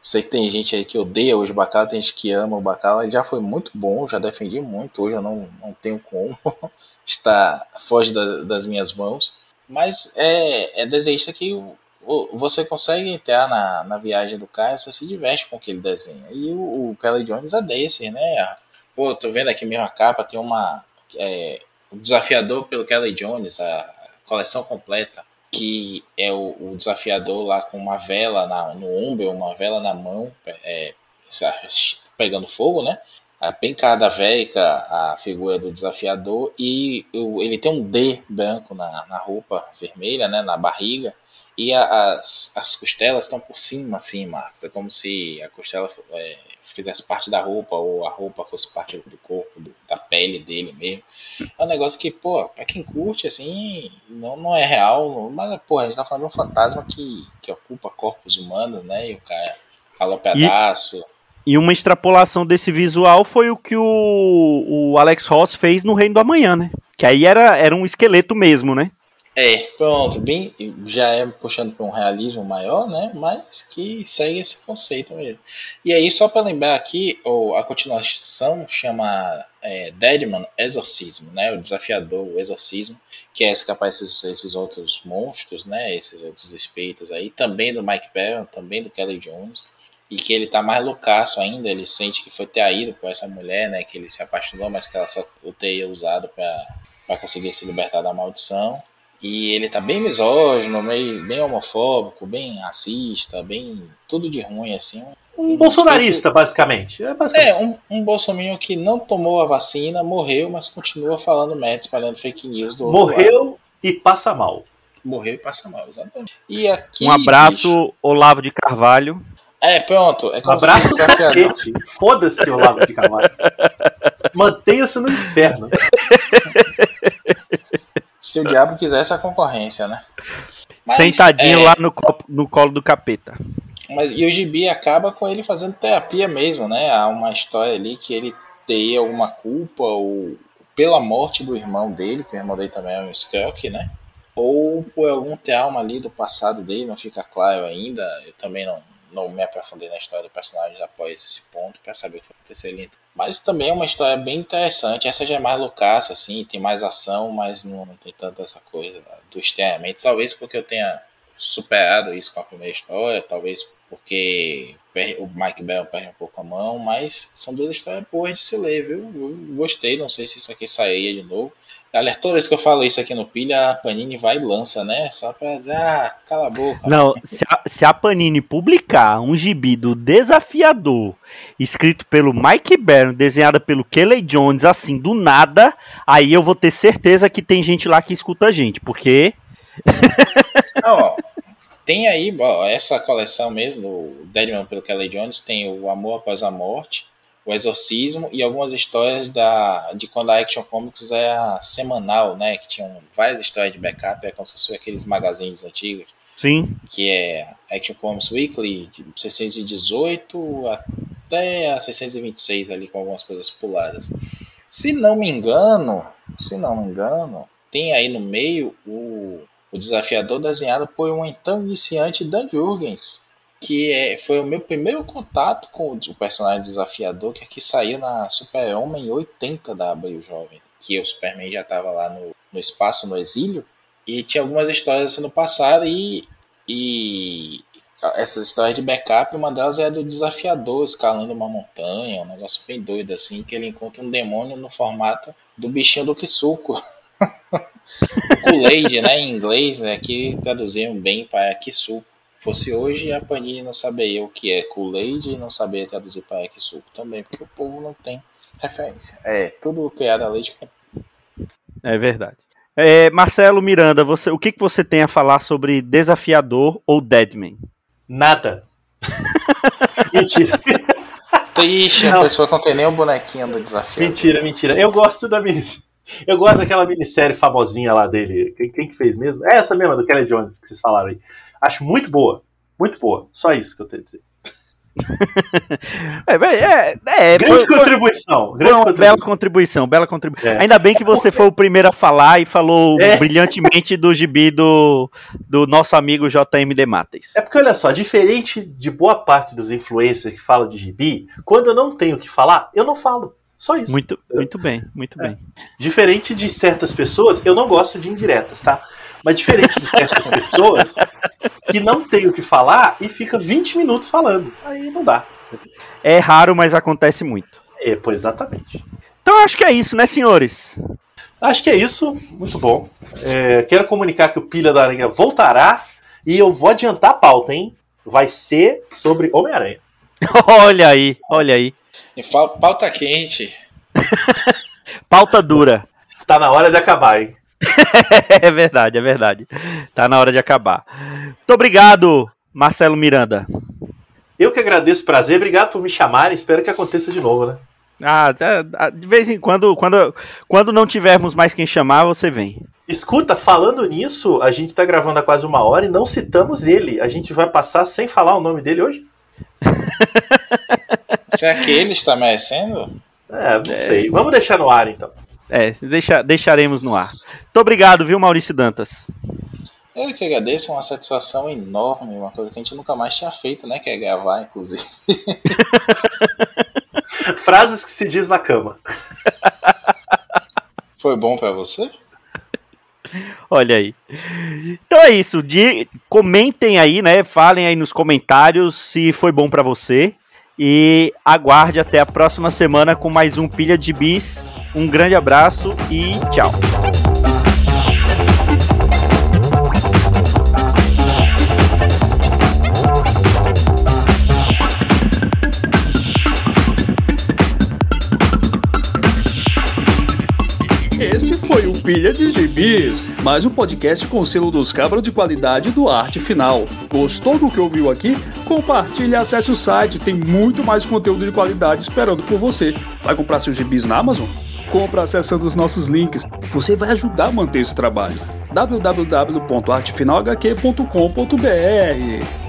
Sei que tem gente aí que odeia hoje o Bacalo, tem gente que ama o Bacalo. Ele já foi muito bom, já defendi muito. Hoje eu não, não tenho como. [LAUGHS] Está foge da, das minhas mãos. Mas é, é desenhista que você consegue entrar na, na viagem do cara, você se diverte com o que ele desenha. E o, o Kelly Jones é desse, né? Pô, tô vendo aqui mesmo a capa, tem uma. É, o desafiador pelo Kelly Jones, a coleção completa, que é o, o desafiador lá com uma vela na, no ombro, uma vela na mão, é, pegando fogo, né? A pencada véica, a figura do desafiador, e ele tem um D branco na, na roupa vermelha, né? Na barriga, e a, as, as costelas estão por cima, assim, Marcos. É como se a costela é, fizesse parte da roupa ou a roupa fosse parte do corpo, do, da pele dele mesmo. É um negócio que, pô, pra quem curte, assim, não, não é real, mas, pô, a gente tá falando de um fantasma que, que ocupa corpos humanos, né? E o cara fala pedaço. E, e uma extrapolação desse visual foi o que o, o Alex Ross fez no Reino do Amanhã, né? Que aí era, era um esqueleto mesmo, né? É, pronto, bem, já é puxando para um realismo maior, né? Mas que segue esse conceito mesmo. E aí, só para lembrar aqui, a continuação chama é, Deadman Exorcismo, né? O desafiador, o exorcismo, que é escapar esses, esses outros monstros, né? Esses outros espíritos aí, também do Mike Perry, também do Kelly Jones. E que ele tá mais loucaço ainda, ele sente que foi traído por essa mulher, né? Que ele se apaixonou, mas que ela só o teria usado para conseguir se libertar da maldição. E ele tá bem misógino, meio, bem homofóbico, bem racista, bem tudo de ruim, assim. Um, um bolsonarista, basicamente. É, basicamente. é um, um bolsominion que não tomou a vacina, morreu, mas continua falando merda, espalhando fake news do Morreu e passa mal. Morreu e passa mal, exatamente. E aqui, um abraço, bicho... Olavo de Carvalho. É, pronto. É um abraço cacete. Foda-se, Olavo de Carvalho. Mantenha-se no inferno. [LAUGHS] Se o diabo quisesse a concorrência, né? Mas, Sentadinho é... lá no, copo, no colo do capeta. Mas e o Gibi acaba com ele fazendo terapia mesmo, né? Há uma história ali que ele teria alguma culpa ou pela morte do irmão dele, que o irmão dele também é um Skrull, né? Ou por algum trauma ali do passado dele, não fica claro ainda. Eu também não, não me aprofundei na história do personagem após esse ponto para saber o que aconteceu ali. Mas também é uma história bem interessante. Essa já é mais loucaça, assim, tem mais ação, mas não, não tem tanta essa coisa do estranhamento. Talvez porque eu tenha superado isso com a primeira história, talvez porque o Mike Bell perde um pouco a mão, mas são duas histórias boas de se ler, viu? Eu gostei, não sei se isso aqui sairia de novo. Galera, toda vez que eu falo isso aqui no Pilha, a Panini vai e lança, né? Só pra dizer, ah, cala a boca. Não, se a, se a Panini publicar um gibi do Desafiador, escrito pelo Mike Byrne, desenhado pelo Kelly Jones, assim, do nada, aí eu vou ter certeza que tem gente lá que escuta a gente, porque... [LAUGHS] Não, tem aí, ó, essa coleção mesmo, do Deadman pelo Kelly Jones, tem o Amor Após a Morte, o Exorcismo e algumas histórias da, de quando a Action Comics era semanal, né? Que tinham várias histórias de backup, é como se fossem aqueles magazines antigos. Sim. Que é Action Comics Weekly, de 618 até a 626 ali, com algumas coisas puladas. Se não me engano, se não me engano, tem aí no meio o, o desafiador desenhado por um então iniciante Dan Jurgens, que é, foi o meu primeiro contato com o personagem desafiador, que aqui saiu na Super-Homem 80 da Abril Jovem, que o Superman já estava lá no, no espaço, no exílio, e tinha algumas histórias sendo passadas e, e essas histórias de backup, uma delas é do desafiador escalando uma montanha, um negócio bem doido assim, que ele encontra um demônio no formato do bichinho do Kisuko. [LAUGHS] Kool-Aid, né, em inglês, né, que traduziram bem para Kisuko. Fosse hoje, a Panini não saberia o que é Kool-Aid e não saberia traduzir para Kisuko também, porque o povo não tem referência. É, tudo criado a leite. É verdade. É, Marcelo Miranda, você, o que, que você tem a falar sobre Desafiador ou Deadman? Nada. [LAUGHS] mentira. Triste, a pessoa não tem nem o bonequinho do desafio. Mentira, mentira. Eu gosto da minissérie. Eu gosto daquela minissérie famosinha lá dele. Quem, quem, que fez mesmo? É essa mesma, do Kelly Jones, que vocês falaram aí. Acho muito boa. Muito boa. Só isso que eu tenho a dizer. [LAUGHS] é, é, é, grande foi, contribuição. Grande foi contribuição. bela contribuição, bela contribuição. É. Ainda bem que você foi o primeiro a falar e falou é. brilhantemente do gibi do, do nosso amigo JMD Mates. É porque, olha só, diferente de boa parte dos influencers que falam de gibi, quando eu não tenho o que falar, eu não falo. Só isso. Muito, muito bem, muito é. bem. Diferente de certas pessoas, eu não gosto de indiretas, tá? Mas diferente de certas pessoas que não tem o que falar e fica 20 minutos falando. Aí não dá. É raro, mas acontece muito. É, pois exatamente. Então acho que é isso, né, senhores? Acho que é isso. Muito bom. É, quero comunicar que o Pilha da Aranha voltará e eu vou adiantar a pauta, hein? Vai ser sobre Homem-Aranha. [LAUGHS] olha aí, olha aí. E pauta quente. [LAUGHS] pauta dura. Tá na hora de acabar, hein? [LAUGHS] é verdade, é verdade. Tá na hora de acabar. Muito obrigado, Marcelo Miranda. Eu que agradeço, prazer. Obrigado por me chamarem. Espero que aconteça de novo, né? Ah, é, de vez em quando, quando, quando não tivermos mais quem chamar, você vem. Escuta, falando nisso, a gente tá gravando há quase uma hora e não citamos ele. A gente vai passar sem falar o nome dele hoje? [LAUGHS] Será que ele está merecendo? É, não é... sei. Vamos deixar no ar então. É, deixa, deixaremos no ar. Muito obrigado, viu, Maurício Dantas? Eu que agradeço, é uma satisfação enorme, uma coisa que a gente nunca mais tinha feito, né? Que é gravar, inclusive. [LAUGHS] Frases que se diz na cama. Foi bom para você? Olha aí. Então é isso. De, comentem aí, né? Falem aí nos comentários se foi bom para você. E aguarde até a próxima semana com mais um Pilha de Bis. Um grande abraço e tchau. Esse foi o Pilha de Gibis, mais um podcast com selo dos cabras de qualidade do Arte Final. Gostou do que ouviu aqui? Compartilhe e acesse o site, tem muito mais conteúdo de qualidade esperando por você. Vai comprar seus gibis na Amazon? Compra acessando os nossos links. Você vai ajudar a manter esse trabalho. www.artefinalhq.com.br